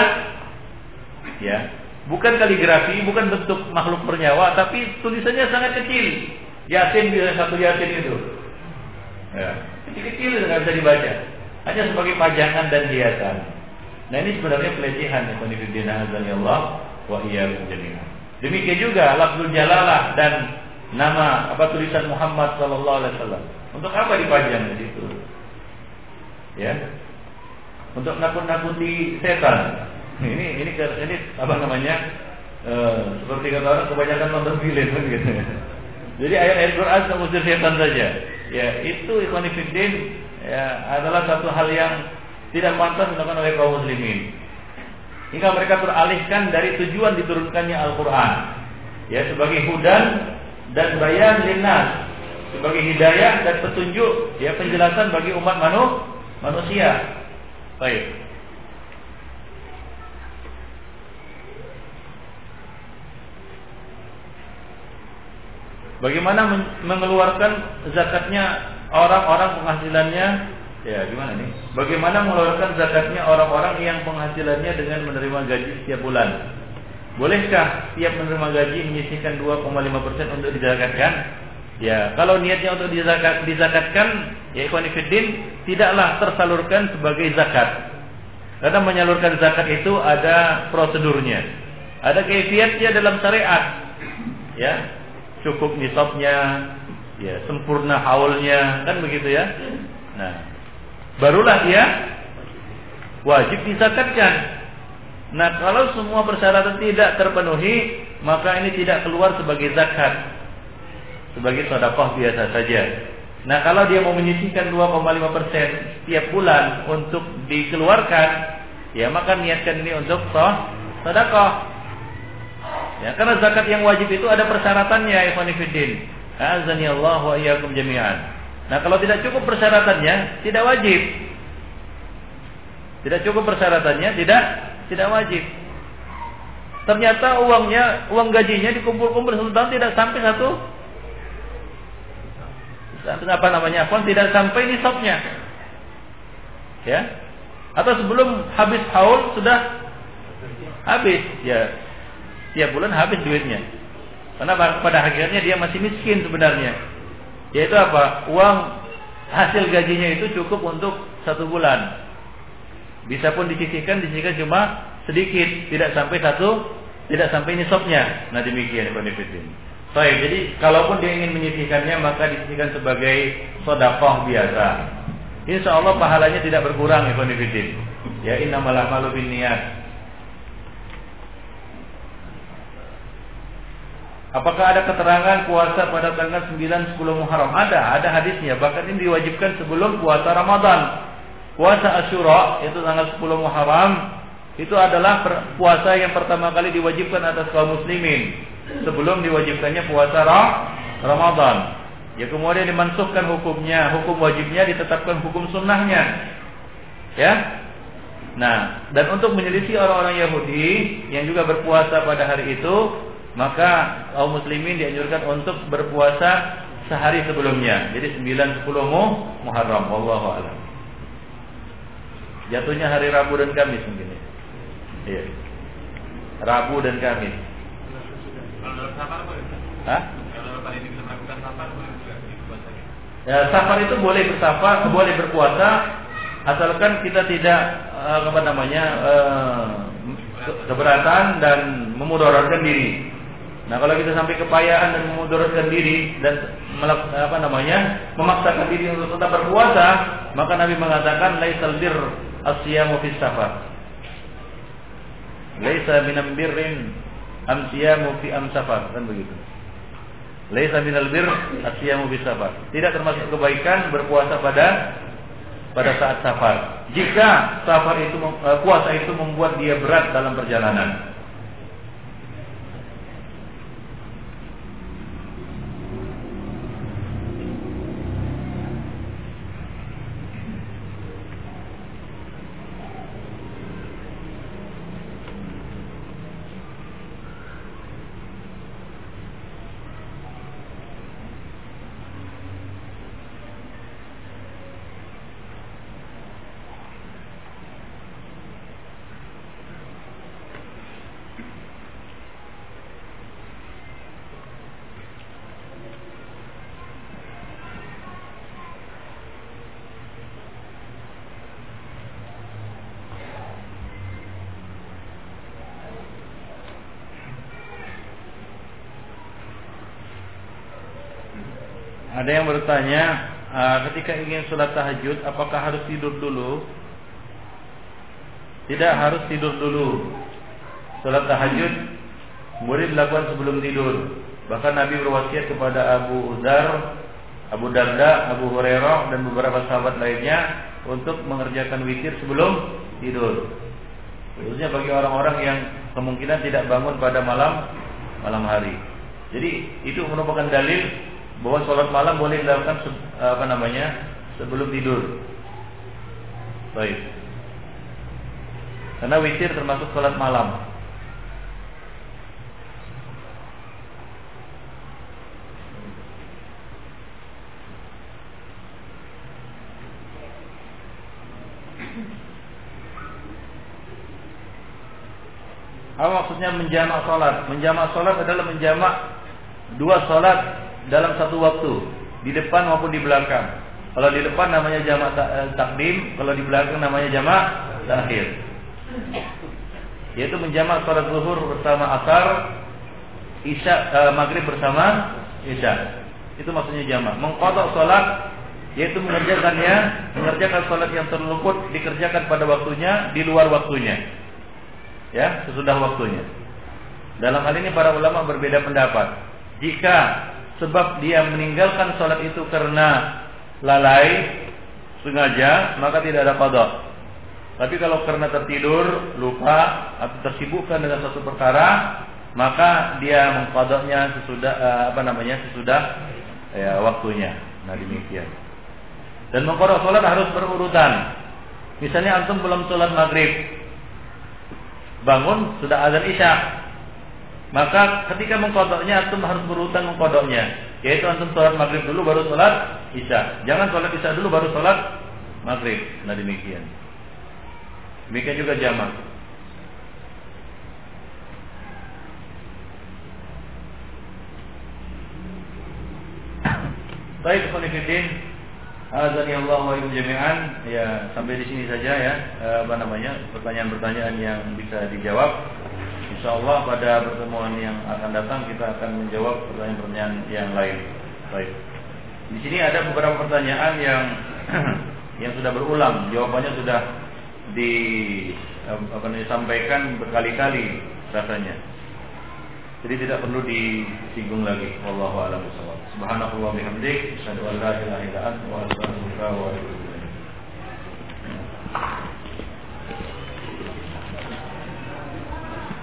ya, bukan kaligrafi, bukan bentuk makhluk bernyawa, tapi tulisannya sangat kecil. Yasin satu Yasin itu. Ya, kecil-kecil nggak bisa dibaca. Hanya sebagai pajangan dan hiasan. Nah ini sebenarnya pelecehan ya konfidina Allah wa jami'an. Demikian juga lafzul jalalah dan nama apa tulisan Muhammad sallallahu alaihi wasallam. Untuk apa dipajang di situ? Ya. Untuk nakut-nakuti setan. Ini ini ini apa namanya? E, seperti kata orang kebanyakan nonton film kan gitu. Jadi ayat-ayat Quran mengusir setan saja. Ya, itu ikhwan ya adalah satu hal yang tidak pantas dilakukan oleh kaum muslimin. Hingga mereka teralihkan dari tujuan diturunkannya Al-Quran. Ya, sebagai hudan dan bayan linnas. Sebagai hidayah dan petunjuk, ya penjelasan bagi umat manu, manusia. Baik. Bagaimana mengeluarkan zakatnya orang-orang penghasilannya Ya, gimana nih? Bagaimana mengeluarkan zakatnya orang-orang yang penghasilannya dengan menerima gaji setiap bulan? Bolehkah setiap menerima gaji menyisihkan 2,5% untuk dizakatkan? Ya, kalau niatnya untuk dizakat, dizakatkan, ya ikhwan tidaklah tersalurkan sebagai zakat. Karena menyalurkan zakat itu ada prosedurnya. Ada kaifiatnya dalam syariat. Ya. Cukup nisabnya, ya, sempurna haulnya, kan begitu ya. Nah, barulah dia wajib disakatkan. Nah, kalau semua persyaratan tidak terpenuhi, maka ini tidak keluar sebagai zakat. Sebagai sedekah biasa saja. Nah kalau dia mau menyisihkan 2,5 persen setiap bulan untuk dikeluarkan, ya maka niatkan ini untuk sedekah. Ya, karena zakat yang wajib itu ada persyaratannya, Ikhwanifidin. Azani Allah wa iyyakum jami'an. Nah, kalau tidak cukup persyaratannya, tidak wajib. Tidak cukup persyaratannya, tidak tidak wajib. Ternyata uangnya, uang gajinya dikumpul-kumpul satu tahun tidak sampai satu apa namanya pun tidak sampai nisabnya. Ya. Atau sebelum habis haul sudah habis ya. Tiap bulan habis duitnya. Karena pada akhirnya dia masih miskin sebenarnya. Yaitu apa? Uang hasil gajinya itu cukup untuk satu bulan. Bisa pun disisihkan, disisihkan cuma sedikit, tidak sampai satu, tidak sampai nisabnya. Nah demikian benefitnya. Baik, jadi kalaupun dia ingin menyisihkannya maka disisihkan sebagai sodakoh biasa. Insya Allah pahalanya tidak berkurang ya konfidin. Ya innamal a'malu niat. Apakah ada keterangan puasa pada tanggal 9 10 Muharram? Ada, ada hadisnya. Bahkan ini diwajibkan sebelum puasa Ramadan. Puasa Asyura itu tanggal 10 Muharram itu adalah puasa yang pertama kali diwajibkan atas kaum muslimin sebelum diwajibkannya puasa Ramadan. Ya kemudian dimansuhkan hukumnya, hukum wajibnya ditetapkan hukum sunnahnya. Ya. Nah, dan untuk menyelisih orang-orang Yahudi yang juga berpuasa pada hari itu, maka kaum muslimin dianjurkan untuk berpuasa sehari sebelumnya. Jadi 9 10 Muharram wallahu alam. Jatuhnya hari Rabu dan Kamis mungkin ya. Iya. Rabu dan Kamis. Hah? Ya, safar itu boleh bersafar, boleh berpuasa, asalkan kita tidak uh, apa namanya uh, keberatan dan memudaratkan diri. Nah, kalau kita sampai kepayaan dan memudaratkan diri dan apa namanya memaksakan diri untuk tetap berpuasa, maka Nabi mengatakan laisal bir asyamu fis safar. Laisa minam birrin amsiyamu fi amsafar kan begitu. Laisa minal bir asyamu fi safar. Tidak termasuk kebaikan berpuasa pada pada saat safar. Jika safar itu eh, puasa itu membuat dia berat dalam perjalanan. Ada yang bertanya, uh, ketika ingin sholat tahajud, apakah harus tidur dulu? Tidak harus tidur dulu. Sholat tahajud boleh dilakukan sebelum tidur. Bahkan Nabi berwasiat kepada Abu Uzar, Abu Darda, Abu Hurairah dan beberapa sahabat lainnya untuk mengerjakan witir sebelum tidur. Khususnya bagi orang-orang yang kemungkinan tidak bangun pada malam malam hari. Jadi itu merupakan dalil bahwa sholat malam boleh dilakukan apa namanya sebelum tidur. Baik. Karena witir termasuk sholat malam. Apa maksudnya menjamak sholat? Menjamak sholat adalah menjamak dua sholat dalam satu waktu di depan maupun di belakang. Kalau di depan namanya jamak eh, takdim, kalau di belakang namanya jamak takhir. Yaitu menjamak sholat zuhur bersama asar, isya uh, maghrib bersama isya. Itu maksudnya jamak. Mengkodok sholat yaitu mengerjakannya, mengerjakan sholat yang terluput dikerjakan pada waktunya di luar waktunya, ya sesudah waktunya. Dalam hal ini para ulama berbeda pendapat. Jika sebab dia meninggalkan sholat itu karena lalai sengaja, maka tidak ada kodok. Tapi kalau karena tertidur, lupa atau tersibukkan dengan satu perkara, maka dia mengkodoknya sesudah eh, apa namanya sesudah ya waktunya. Nah demikian. Dan mengkodok sholat harus berurutan. Misalnya antum belum sholat maghrib, bangun sudah azan isya. Maka ketika mengkodoknya antum harus berurutan mengkodoknya. Yaitu antum sholat maghrib dulu baru sholat isya. Jangan sholat isya dulu baru sholat maghrib. Nah demikian. Demikian juga jamak. Baik, Khonifidin Azani Allah wa jami'an. Ya, sampai di sini saja ya. Eh, apa namanya? Pertanyaan-pertanyaan yang bisa dijawab. Insya Allah pada pertemuan yang akan datang kita akan menjawab pertanyaan-pertanyaan yang lain. Baik. Di sini ada beberapa pertanyaan yang yang sudah berulang, jawabannya sudah di apa disampaikan berkali-kali rasanya. Jadi tidak perlu disinggung lagi. Wallahu a'lam bishawab. Subhanallah wa bihamdik, asyhadu an la ilaha illa wa astaghfiruka wa atubu